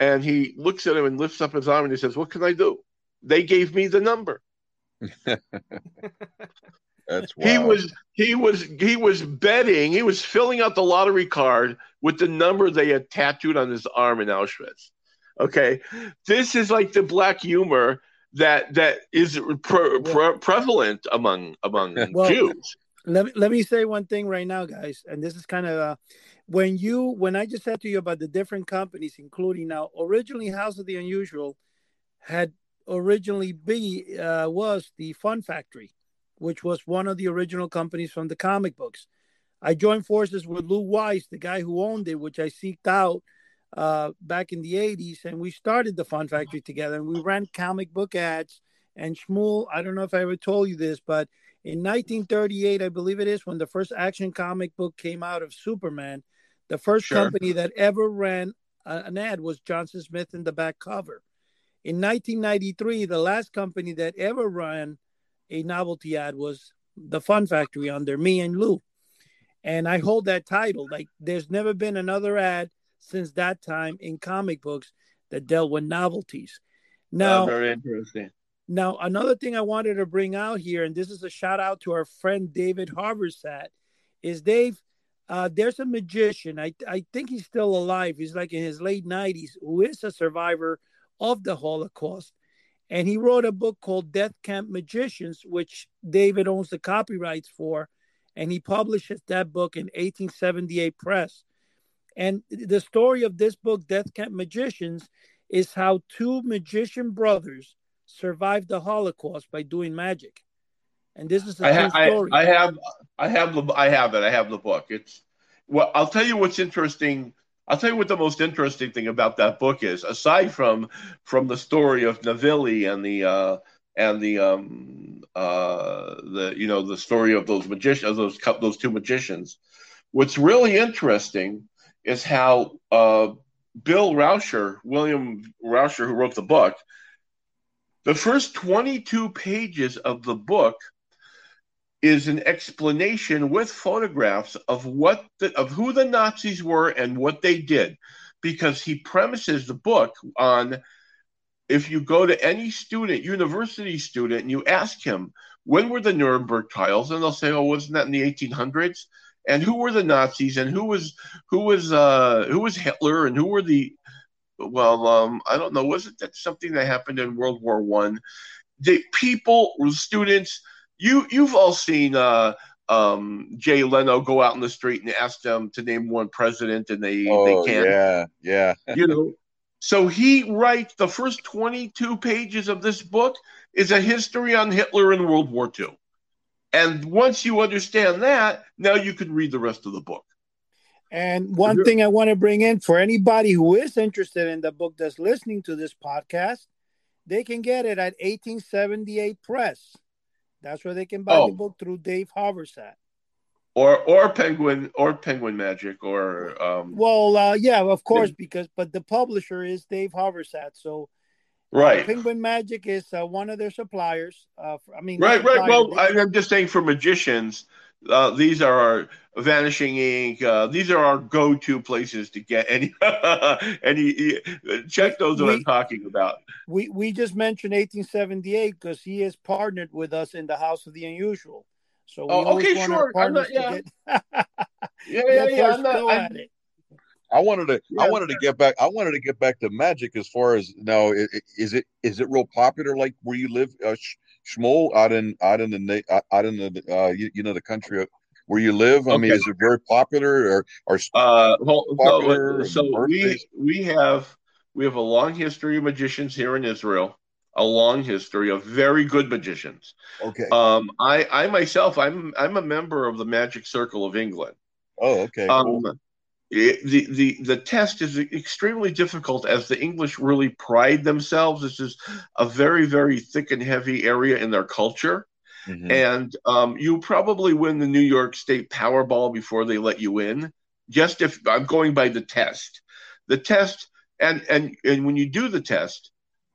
And he looks at him and lifts up his arm and he says, "What can I do? They gave me the number." That's wild. he was he was he was betting he was filling out the lottery card with the number they had tattooed on his arm in Auschwitz. Okay, this is like the black humor that that is pre- pre- prevalent among among Well, Jews. let me let me say one thing right now, guys, and this is kind of uh, when you when I just said to you about the different companies, including now originally House of the Unusual had originally be uh, was the Fun Factory, which was one of the original companies from the comic books. I joined forces with Lou Weiss, the guy who owned it, which I seeked out uh, back in the 80s, and we started the Fun Factory together. And we ran comic book ads. And Shmuel, I don't know if I ever told you this, but in 1938, I believe it is, when the first action comic book came out of Superman, the first Sure. company that ever ran a- an ad was Johnson Smith in the back cover. In 1993, the last company that ever ran a novelty ad was the Fun Factory under me and Lou. And I hold that title. Like, there's never been another ad since that time in comic books that dealt with novelties. Now, Uh, very interesting. now, another thing I wanted to bring out here, and this is a shout out to our friend David Haversat, is Dave. Uh, there's a magician. I I think he's still alive. He's like in his late 90s, who is a survivor of the Holocaust, and he wrote a book called Death Camp Magicians, which David owns the copyrights for, and he publishes that book in 1878 press. And the story of this book, Death Camp Magicians, is how two magician brothers survived the Holocaust by doing magic. And this is a I, ha- I, story. I have I have the I have it. I have the book. It's well. I'll tell you what's interesting. I'll tell you what the most interesting thing about that book is. Aside from from the story of Navili and the uh, and the um uh the you know the story of those magicians those those two magicians. What's really interesting is how uh, Bill Rauscher, William Rauscher, who wrote the book, the first 22 pages of the book is an explanation with photographs of what the, of who the Nazis were and what they did, because he premises the book on if you go to any student, university student, and you ask him when were the Nuremberg trials, and they'll say, "Oh, wasn't that in the 1800s?" And who were the Nazis, and who was who was uh, who was Hitler, and who were the well, um, I don't know. Wasn't that something that happened in World War One? The people, students, you you've all seen uh, um, Jay Leno go out in the street and ask them to name one president, and they Oh they can't. yeah, yeah. You know. So he writes the first 22 pages of this book is a history on Hitler and World War II. And once you understand that, now you can read the rest of the book. And one You're- thing I want to bring in for anybody who is interested in the book that's listening to this podcast, they can get it at 1878 Press. That's where they can buy Oh. the book through Dave Haversat. Or or Penguin or Penguin Magic or um, Well, uh, yeah, of course, because but the publisher is Dave Haversat. So right. Penguin Magic is uh, one of their suppliers. Uh, for- I mean, Right, right. Well, I'm just saying for magicians, uh, these are our Vanishing Inc. Uh, these are our go-to places to get any any. Check those what I'm talking about. we we just mentioned 1878 because he is partnered with us in the House of the Unusual. So we Oh, okay, sure. I'm not- Yeah, get, yeah, yeah, yeah. I'm not, I'm. I wanted to. Yeah. I wanted to get back. I wanted to get back to magic. As far as now, is it is it real popular? Like where you live, uh, Sh- Shmuel, out in out in the out- out in the uh, you, you know the country where you live. I mean, is it very popular or or Uh, well, Popular so, so we we have we have a long history of magicians here in Israel. A long history of very good magicians. okay? Um, I I myself I'm I'm a member of the Magic Circle of England. oh, okay. Um, cool. It- the the the test is extremely difficult as the English really pride themselves. This is a very very thick and heavy area in their culture, Mhm. and um, you probably win the New York State Powerball before they let you in. Just if I'm going by the test, the test, and and and when you do the test,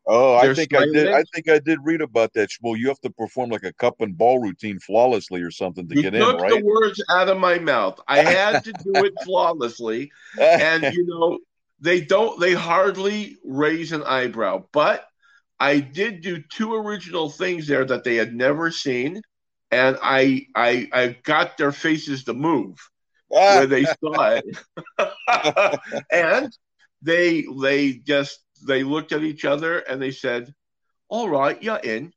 Oh, I think I did. I think I did read about that. Well, you have to perform like a cup and ball routine flawlessly or something to you get in, took the words out of my mouth. I had to do it flawlessly. and you know they don't they hardly raise an eyebrow but i did do two original things there that they had never seen and i i i got their faces to move ah. where they saw it and they they just they looked at each other and they said all right you're in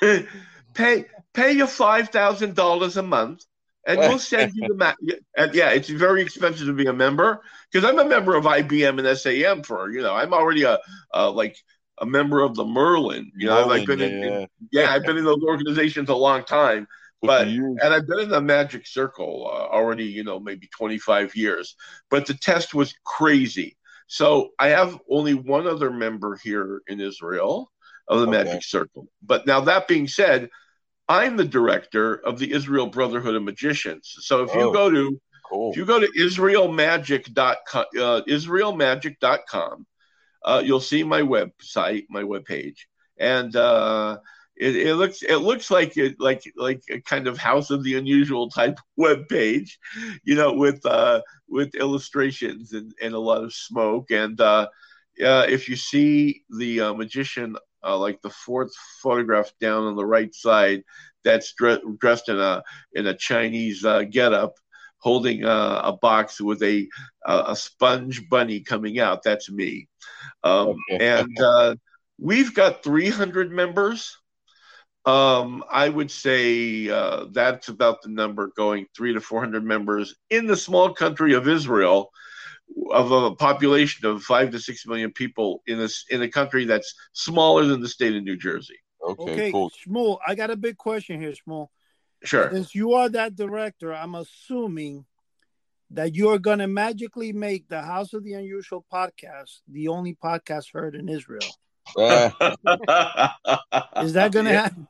pay pay your five thousand dollars a month and we'll send you the ma- and yeah it's very expensive to be a member because i'm a member of ibm and sam for you know i'm already a uh, like a member of the merlin you know i've been yeah, in- yeah i've been in those organizations a long time but- and I've been in the magic circle uh, already, you know, maybe 25 years. But the test was crazy. So I have only one other member here in Israel of the Okay. magic circle. But now that being said, I'm the director of the Israel Brotherhood of Magicians. So if you Oh. go to cool. if you go to israelmagic.com, uh, israelmagic.com, uh, you'll see my website, my webpage, and uh, it, it looks it looks like it like like a kind of House of the Unusual type web page, you know, with uh, with illustrations and, and a lot of smoke. And uh, uh, if you see the uh, magician, uh, like the fourth photograph down on the right side, that's dre- dressed in a in a Chinese uh, getup holding a, a box with a, a a sponge bunny coming out. That's me, um, Okay. and uh, we've got 300 members. Um, I would say uh, that's about the number, going three to 400 members in the small country of Israel, of a population of five to six million people in this in a country that's smaller than the state of New Jersey. Okay, Okay, cool. Shmuel, I got a big question here, Shmuel. Sure. Since you are that director, I'm assuming that you're going to magically make the House of the Unusual podcast the only podcast heard in Israel. Uh, Is that going to Yeah. happen?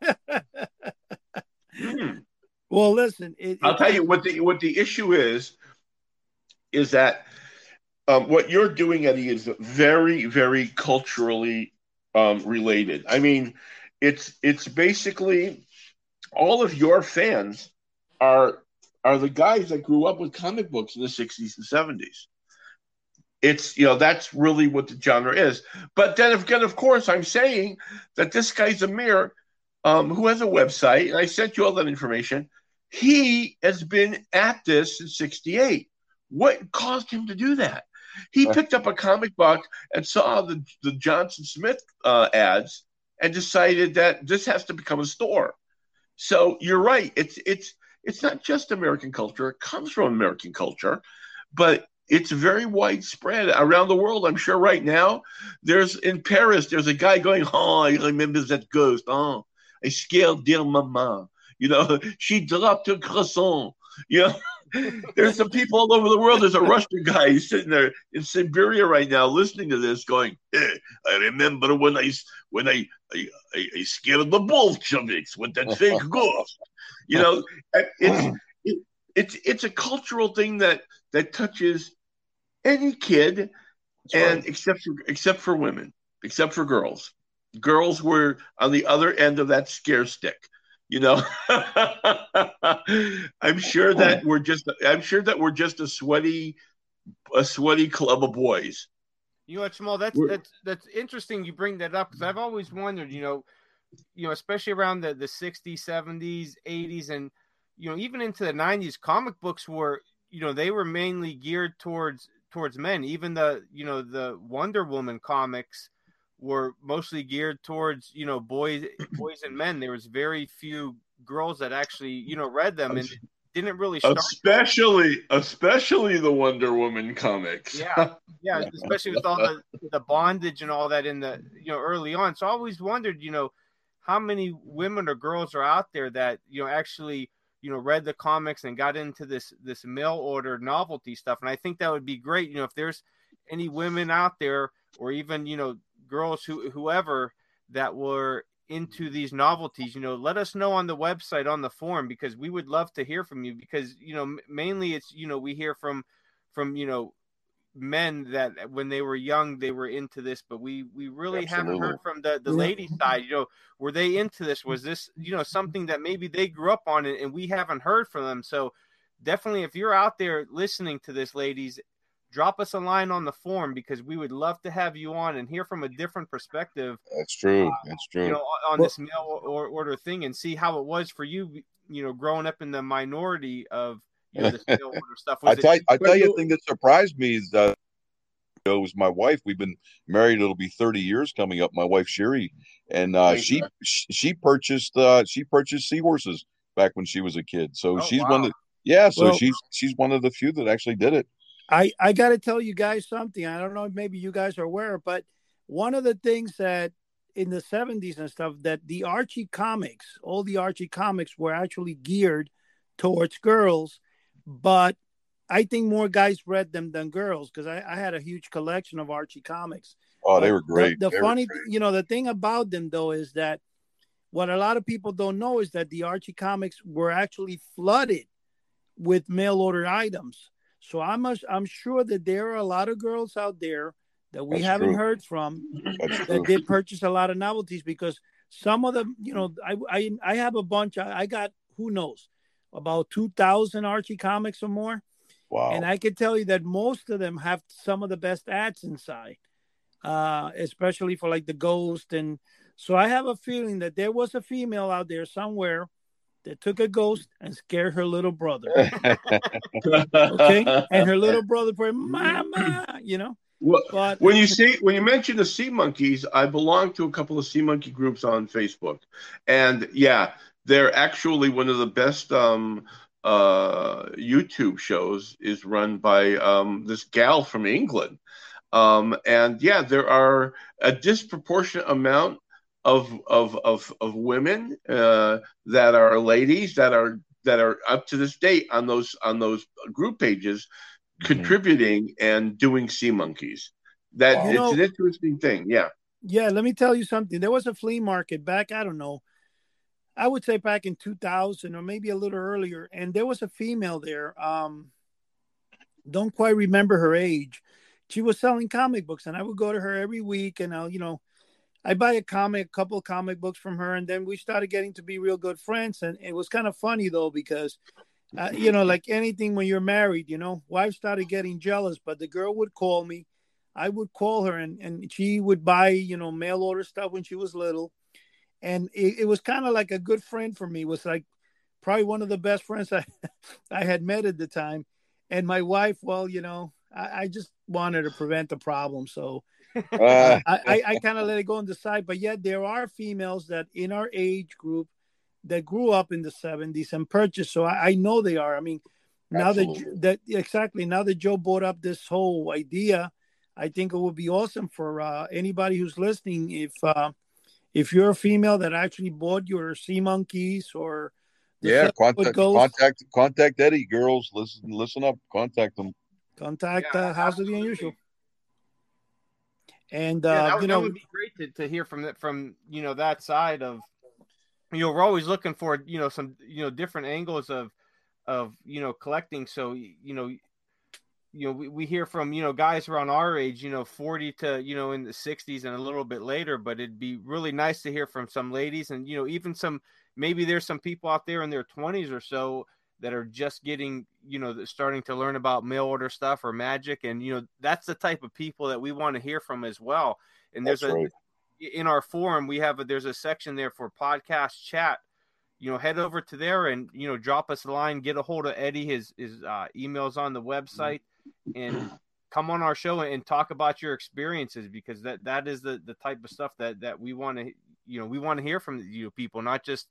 Hmm. well, listen, it, I'll it- tell you what the what the issue is is that um, what you're doing, Eddie, is very very culturally um, related. I mean, it's it's basically all of your fans are are the guys that grew up with comic books in the 60s and 70s. It's you know that's really what the genre is. But then again, of course, I'm saying that this guy's Amir, um, who has a website, and I sent you all that information. He has been at this since 68 what caused him to do that? He picked up a comic book and saw the, the johnson smith uh, ads and decided that this has to become a store. So you're right. It's it's it's not just american culture. It comes from american culture. But it's very widespread around the world i'm sure right now there's in paris there's a guy going oh i remember that ghost oh i scared dear mama you know, she dropped her croissant. You know, there's some people all over the world. There's a Russian guy who's sitting there in Siberia right now, listening to this, going, eh, "I remember when I when I I, I, I scared the Bolsheviks with that fake ghost." You know, it's it, it's it's a cultural thing that that touches any kid, that's and right. except for except for women, except for girls. Girls were on the other end of that scare stick. You know, I'm sure that we're just I'm sure that we're just a sweaty a sweaty club of boys. You know what, Jamal? That's We're- that's that's interesting. You bring that up because I've always wondered. You know, you know, especially around the the '60s, '70s, '80s, and you know, even into the '90s, comic books were you know they were mainly geared towards towards men. Even the you know the Wonder Woman comics were mostly geared towards you know boys boys and men. There was very few girls that actually you know read them and didn't really start. especially especially the Wonder Woman comics. Yeah, yeah, especially with all the the bondage and all that in the you know early on. So I always wondered, you know, how many women or girls are out there that you know actually you know read the comics and got into this this mail order novelty stuff. And I think that would be great. You know, if there's any women out there or even you know girls who whoever that were into these novelties you know let us know on the website on the forum because we would love to hear from you because you know mainly it's you know we hear from from you know men that when they were young they were into this but we we really Absolutely. haven't heard from the the lady side you know were they into this was this you know something that maybe they grew up on and we haven't heard from them so definitely if you're out there listening to this ladies drop us a line on the form because we would love to have you on and hear from a different perspective. That's true. Uh, That's true. You know, on well, this mail order thing and see how it was for you. You know, growing up in the minority of you know this order stuff. Was I tell you, I tell you, a thing that surprised me is that. It was my wife. We've been married. It'll be thirty years coming up. My wife Sherry, and uh, she she purchased uh, she purchased seahorses back when she was a kid. So oh, she's wow. one of the, yeah. So well, she's she's one of the few that actually did it. I I got to tell you guys something. I don't know if maybe you guys are aware, but one of the things that in the 70s and stuff that the Archie comics, all the Archie comics were actually geared towards girls, but I think more guys read them than girls because I, I, had a huge collection of Archie comics. Oh, they were great. The, the funny, great. you know, the thing about them though is that what a lot of people don't know is that the Archie comics were actually flooded with mail order items. So I'm a, I'm sure that there are a lot of girls out there that we That's haven't true. heard from That's that true. did purchase a lot of novelties because some of them, you know, I I, I have a bunch. I, I got who knows about two thousand Archie comics or more. Wow! And I can tell you that most of them have some of the best ads inside, uh, especially for like the Ghost and. So I have a feeling that there was a female out there somewhere that took a ghost and scared her little brother. okay, and her little brother prayed, "Mama," you know. Well, but, when you see when you mention the sea monkeys, I belong to a couple of sea monkey groups on Facebook, and yeah, they're actually one of the best um, uh, YouTube shows. Is run by um, this gal from England, um, and yeah, there are a disproportionate amount of of of of women uh, that are ladies that are that are up to this date on those on those group pages mm-hmm. contributing and doing sea monkeys that you it's know, an interesting thing yeah yeah let me tell you something there was a flea market back i don't know i would say back in 2000 or maybe a little earlier and there was a female there um don't quite remember her age she was selling comic books and i would go to her every week and i'll you know I buy a comic, a couple comic books from her, and then we started getting to be real good friends. And it was kind of funny though because, uh, you know, like anything when you're married, you know, wife started getting jealous. But the girl would call me, I would call her, and and she would buy, you know, mail order stuff when she was little, and it, it was kind of like a good friend for me. It was like probably one of the best friends I I had met at the time. And my wife, well, you know, I, I just wanted to prevent the problem, so uh, I, I, I kind of let it go on the side, but yet there are females that in our age group that grew up in the 70s and purchased. So I, I know they are. I mean, now Absolutely. that that exactly now that Joe brought up this whole idea, I think it would be awesome for uh, anybody who's listening if uh, if you're a female that actually bought your sea monkeys or yeah, contact contact contact Eddie. Girls, listen listen up. Contact them. Contact yeah, uh, House of the Unusual. And yeah, uh, that, you know, would be great to, to hear from that from you know that side of you know we're always looking for you know some you know different angles of of you know collecting. So you know you know we, we hear from you know guys around our age you know 40 to you know in the 60s and a little bit later but it'd be really nice to hear from some ladies and you know even some maybe there's some people out there in their 20s or so that are just getting you know starting to learn about mail order stuff or magic and you know that's the type of people that we want to hear from as well. And there's that's a right. in our forum we have a there's a section there for podcast chat. You know head over to there and you know drop us a line get a hold of eddie his his uh, emails on the website and come on our show and talk about your experiences because that that is the the type of stuff that that we want to you know we want to hear from you know, people, not just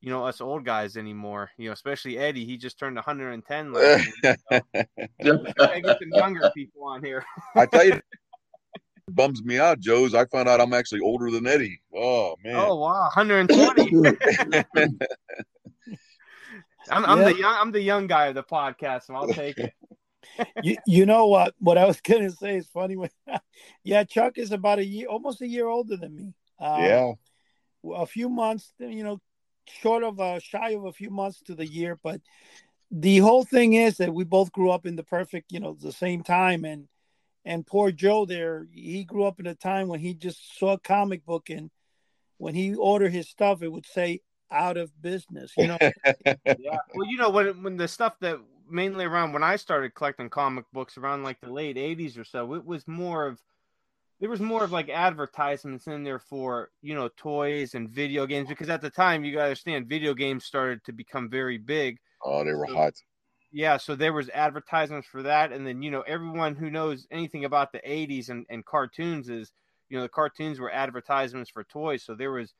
you know us old guys anymore. You know, especially Eddie. He just turned 110. Last year, so. I get some younger people on here. I tell you, bums me out, Joe's. I found out I'm actually older than Eddie. Oh man. Oh wow, 120. I'm, I'm Yeah. the young I'm the young guy of the podcast, so I'll take it. You, you know what? What I was gonna say is funny. When, yeah, Chuck is about a year, almost a year older than me. Um, yeah. a few months, you know, short of uh, shy of a few months to the year. But the whole thing is that we both grew up in the perfect, you know, the same time. And and poor Joe there, he grew up in a time when he just saw a comic book and when he ordered his stuff, it would say out of business. You know, yeah. Well, you know when when the stuff that mainly around when I started collecting comic books around like the late '80s or so, it was more of there was more of like advertisements in there for you know toys and video games because at the time you got to understand video games started to become very big. Oh, they were So- hot. Yeah, so there was advertisements for that, and then you know everyone who knows anything about the '80s and, and cartoons is you know the cartoons were advertisements for toys, so there was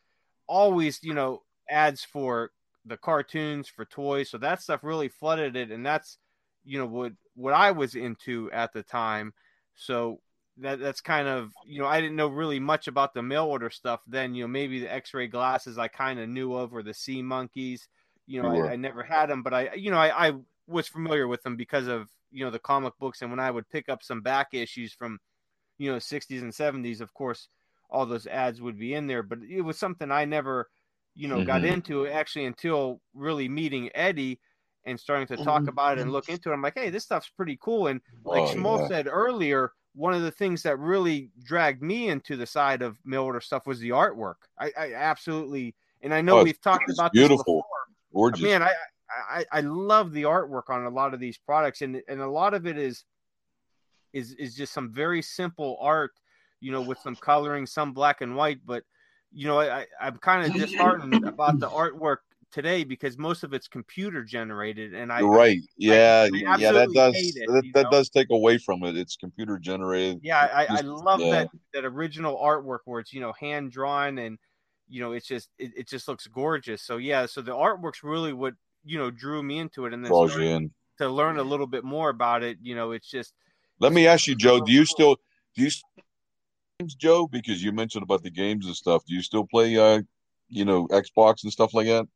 always you know ads for the cartoons for toys, so that stuff really flooded it, and that's you know what what I was into at the time. So that that's kind of you know I didn't know really much about the mail order stuff then. You know maybe the X-ray glasses I kind of knew of, or the sea monkeys. You know. I, I never had them, but I you know I, I was familiar with them because of you know the comic books and when I would pick up some back issues from you know 60s and 70s of course all those ads would be in there but it was something I never you know got Mhm. into actually until really meeting Eddie and starting to talk about it and look into it I'm like hey this stuff's pretty cool and like Oh, Schmo yeah. said earlier one of the things that really dragged me into the side of mail order stuff was the artwork I, I absolutely and I know Oh, we've talked about beautiful. before Gorgeous. man, I, I I love the artwork on a lot of these products, and and a lot of it is is is just some very simple art, you know, with some coloring, some black and white. But you know, I I'm kind of disheartened about the artwork today because most of it's computer generated, and I You're right. Yeah, I yeah, that does it, that, that know? does take away from it. It's computer generated. yeah, I, I love yeah. that that original artwork where it's you know hand drawn and you know it's just it, it just looks gorgeous. So yeah, so the artwork's really what you know drew me into it, and then Draws you in. to learn a little bit more about it. You know, it's just Let me ask you, Joe. Do you still do you still games, Joe? Because you mentioned about the games and stuff. Do you still play, uh, you know, Xbox and stuff like that?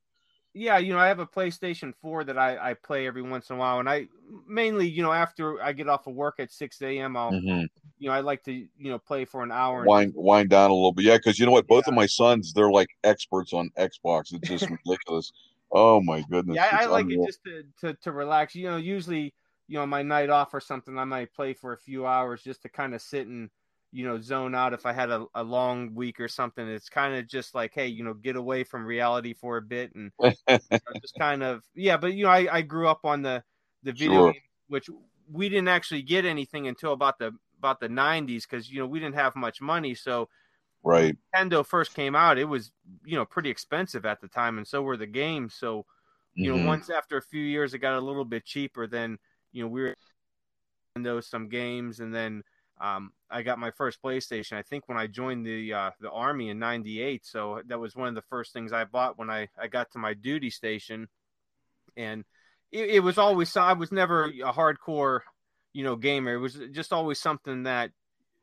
yeah, you know, I have a PlayStation 4 that I, I play every once in a while, and I mainly, you know, after I get off of work at 6 a.m., I'll, Mhm. you know, I like to, you know, play for an hour. and Wind wind down a little bit, yeah. Because you know what, both Yeah. of my sons, they're like experts on Xbox. It's just ridiculous. Oh my goodness. yeah, I, I like unreal. it just to, to to relax. You know, usually, you know, my night off or something, I might play for a few hours just to kind of sit and you know zone out. If I had a, a long week or something, it's kind of just like, hey, you know, get away from reality for a bit and you know, just kind of yeah. But you know, I, I grew up on the the video Sure. game, which we didn't actually get anything until about the about the 90s because you know we didn't have much money so right. Nintendo first came out, it was you know pretty expensive at the time, and so were the games. So you know, Mhm. once after a few years, it got a little bit cheaper. Then you know we were those some games, and then um, I got my first PlayStation. I think when I joined the uh, the army in '98, so that was one of the first things I bought when I I got to my duty station, and it, it was always I was never a hardcore you know gamer. It was just always something that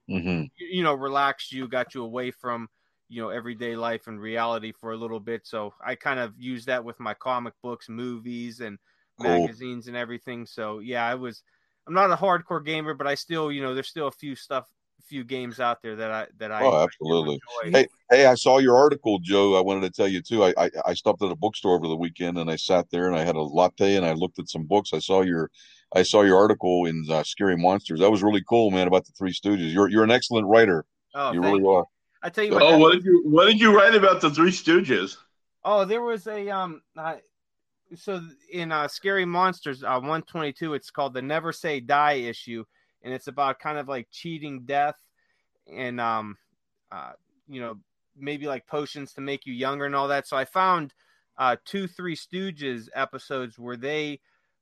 Mhm. you you know relaxed you got you away from you know everyday life and reality for a little bit so i kind of used that with my comic books movies and Cool. magazines and everything so yeah i was i'm not a hardcore gamer but i still you know there's still a few stuff a few games out there that i that i Oh, absolutely. enjoy. Hey, hey, I saw your article, Joe. I wanted to tell you too. I, I I stopped at a bookstore over the weekend and I sat there and I had a latte and I looked at some books. I saw your I saw your article in uh, Scary Monsters. That was really cool, man. About the Three Stooges. You're you're an excellent writer. oh you really you. are. i tell you what Oh, what did you what did you write about the Three Stooges? Oh, there was a um. Uh, so in uh, Scary Monsters uh, 122, it's called the Never Say Die issue, and it's about kind of like cheating death, and um, uh, you know, maybe like potions to make you younger and all that. So I found uh two Three Stooges episodes where they,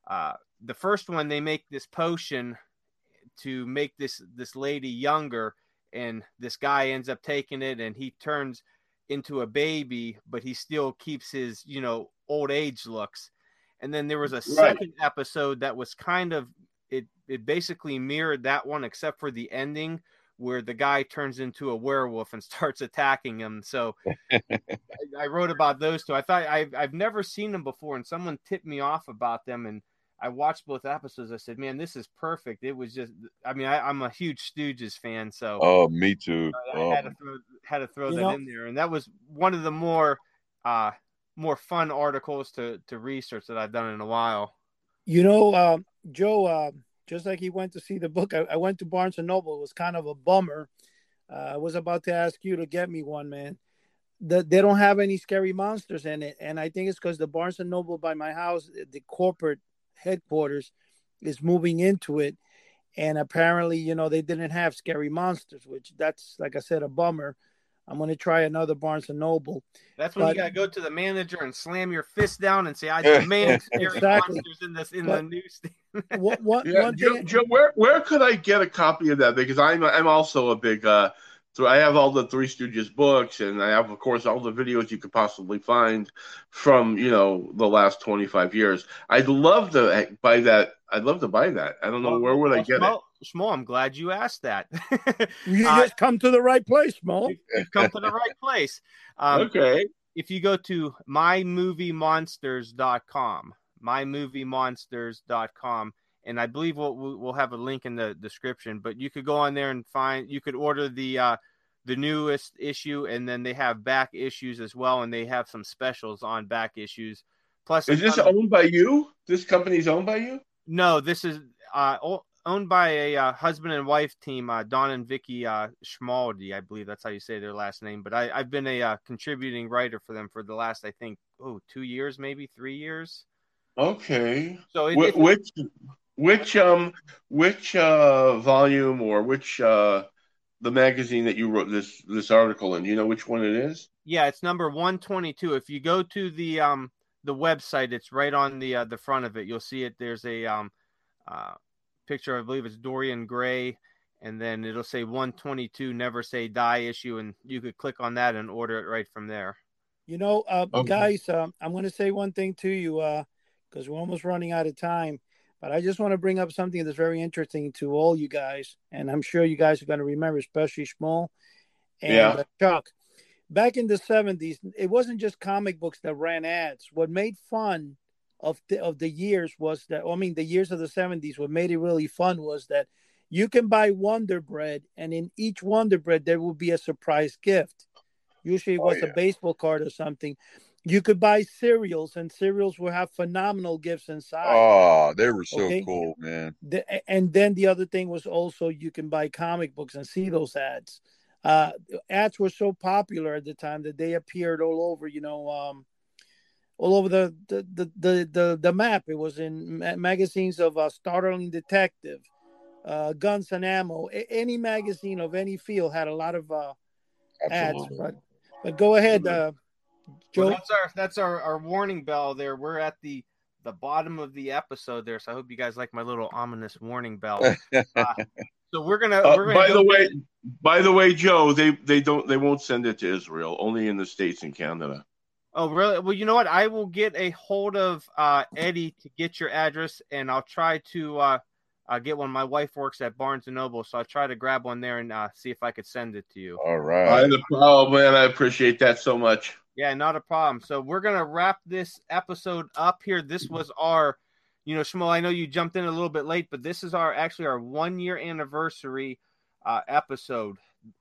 uh, the first one they make this potion to make this this lady younger, and this guy ends up taking it, and he turns into a baby, but he still keeps his you know old age looks. And then there was a Right. second episode that was kind of it. It basically mirrored that one, except for the ending where the guy turns into a werewolf and starts attacking him. So I, I wrote about those two. I thought I've I've never seen them before, and someone tipped me off about them, and I watched both episodes. I said, "Man, this is perfect." It was just, I mean, I, I'm a huge Stooges fan, so Oh, me too. I Oh, had to throw had to throw that know- in there, and that was one of the more uh more fun articles to to research that I've done in a while. You know, um, Joe, uh, just like he went to see the book, I, I went to Barnes and Noble. It was kind of a bummer. Uh, I was about to ask you to get me one, man. The, they don't have any scary monsters in it, and I think it's because the Barnes and Noble by my house, the corporate headquarters, is moving into it, and apparently, you know, they didn't have scary monsters, which that's like I said, a bummer. I'm gonna try another Barnes and Noble. That's when But- you gotta go to the manager and slam your fist down and say, "I demand scary Exactly. monsters in this in But- the newsstand." What, what, Yeah, one Joe, thing, Joe, where where could I get a copy of that? Because I'm I'm also a big. Uh, so I have all the Three Stooges books, and I have, of course, all the videos you could possibly find from you know the last 25 years. I'd love to buy that. I'd love to buy that. I don't know where would I Well, get it. Schmo, Schmo, I'm glad you asked that. you Uh, just come to the right place, Mo. You've come to the right place. Um, Okay. if you go to mymoviemonsters.com, mymoviemonsters.com, and I believe we'll we'll have a link in the description, but you could go on there and find you could order the uh the newest issue and then they have back issues as well and they have some specials on back issues. Plus Is this ton of- owned by you? This company's owned by you? no, this is uh o- owned by a uh, husband and wife team, uh, Don and Vicky uh, Schmaldi, I believe that's how you say their last name. But I, I've been a uh, contributing writer for them for the last, I think, oh, two years, maybe three years. Okay. So it, Wh- which which um which uh volume or which uh the magazine that you wrote this this article in? Do you know which one it is? yeah, it's number one twenty two. If you go to the um the website, it's right on the uh, the front of it. You'll see it. There's a um uh picture. I believe it's Dorian Gray. And then it'll say 122, never say die issue, and you could click on that and order it right from there. You know, uh, Okay. guys, uh, I'm going to say one thing to you because we're almost running out of time. But I just want to bring up something that's very interesting to all you guys, and I'm sure you guys are going to remember, especially Schmoll and Yeah. uh, Chuck. Back in the 70s, it wasn't just comic books that ran ads. What made fun of the, of the years was that, I mean, the years of the 70s, what made it really fun was that you can buy Wonder Bread, and in each Wonder Bread, there will be a surprise gift. Usually it Oh, was yeah. a baseball card or something. You could buy cereals, and cereals will have phenomenal gifts inside. Oh, they were so Okay. cool, man. The- and then the other thing was also you can buy comic books and see those ads. Uh, ads were so popular at the time that they appeared all over, you know, um, all over the the, the the the the map. It was in ma- magazines of uh, Startling Detective, uh, Guns and Ammo. A- any magazine of any field had a lot of uh, ads. But but go ahead, uh, Joe. Well, that's our that's our, our warning bell there. We're at the the bottom of the episode there, so I hope you guys like my little ominous warning bell. Uh, so we're gonna Uh, we're gonna by go- the way, by the way, Joe, they they don't they won't send it to Israel, only in the states and Canada. Oh, really? Well, you know what? I will get a hold of uh, Eddie to get your address, and I'll try to uh, uh, get one. My wife works at Barnes and Noble, so I'll try to grab one there and uh, see if I could send it to you. All right. I, right. oh man, I appreciate that so much. Yeah, not a problem. So we're gonna wrap this episode up here. This was our, you know, Shmuel. I know you jumped in a little bit late, but this is our actually our one year anniversary uh, episode.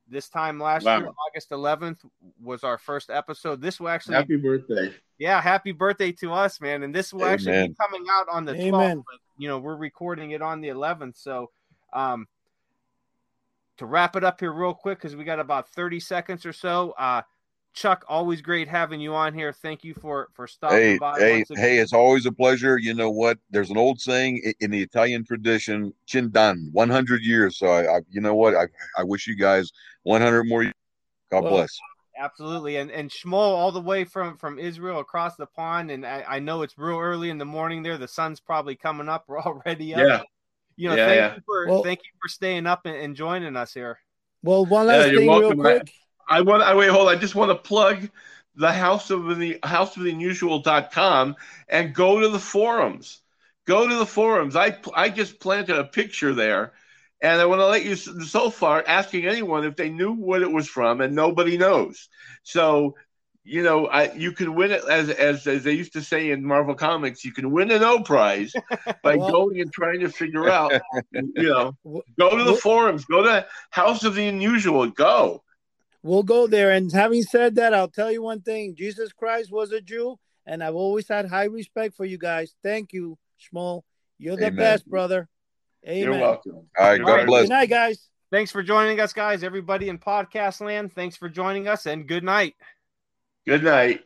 This time last Wow. year, August 11th, was our first episode. This will actually, Happy birthday. yeah, happy birthday to us, man. And this will actually be coming out on the 12th. But, you know, we're recording it on the 11th. So, um, to wrap it up here real quick, because we got about 30 seconds or so. Uh, Chuck, always great having you on here. Thank you for for stopping Hey, by. hey, hey! It's always a pleasure. You know what? There's an old saying in the Italian tradition, "Cindan," 100 years. So I, I you know what? I, I wish you guys 100 more. years. God Well, bless. Absolutely, and and Shmuel all the way from from Israel across the pond, and I, I know it's real early in the morning there. The sun's probably coming up. We're already up. Yeah. you know, Yeah, thank yeah. you for Well- thank you for staying up and, and joining us here. Well, one last you're thing, real welcome. quick. I want. I wait. Hold. on. I just want to plug the House of the House of the Unusual.com and go to the forums. Go to the forums. I I just planted a picture there, and I want to let you so far asking anyone if they knew what it was from, and nobody knows. So. You know, I, you can win it as, as as they used to say in Marvel Comics. You can win a no prize by Well- going and trying to figure out. You know, go to the forums. Go to House of the Unusual. Go. We'll go there. And having said that, I'll tell you one thing: Jesus Christ was a Jew, and I've always had high respect for you guys. Thank you, Schmoll. You're the Amen. best, brother. Amen. You're welcome. All right, All God right. bless. Good night, guys. Thanks for joining us, guys. Everybody in podcast land, thanks for joining us, and good night. Good night.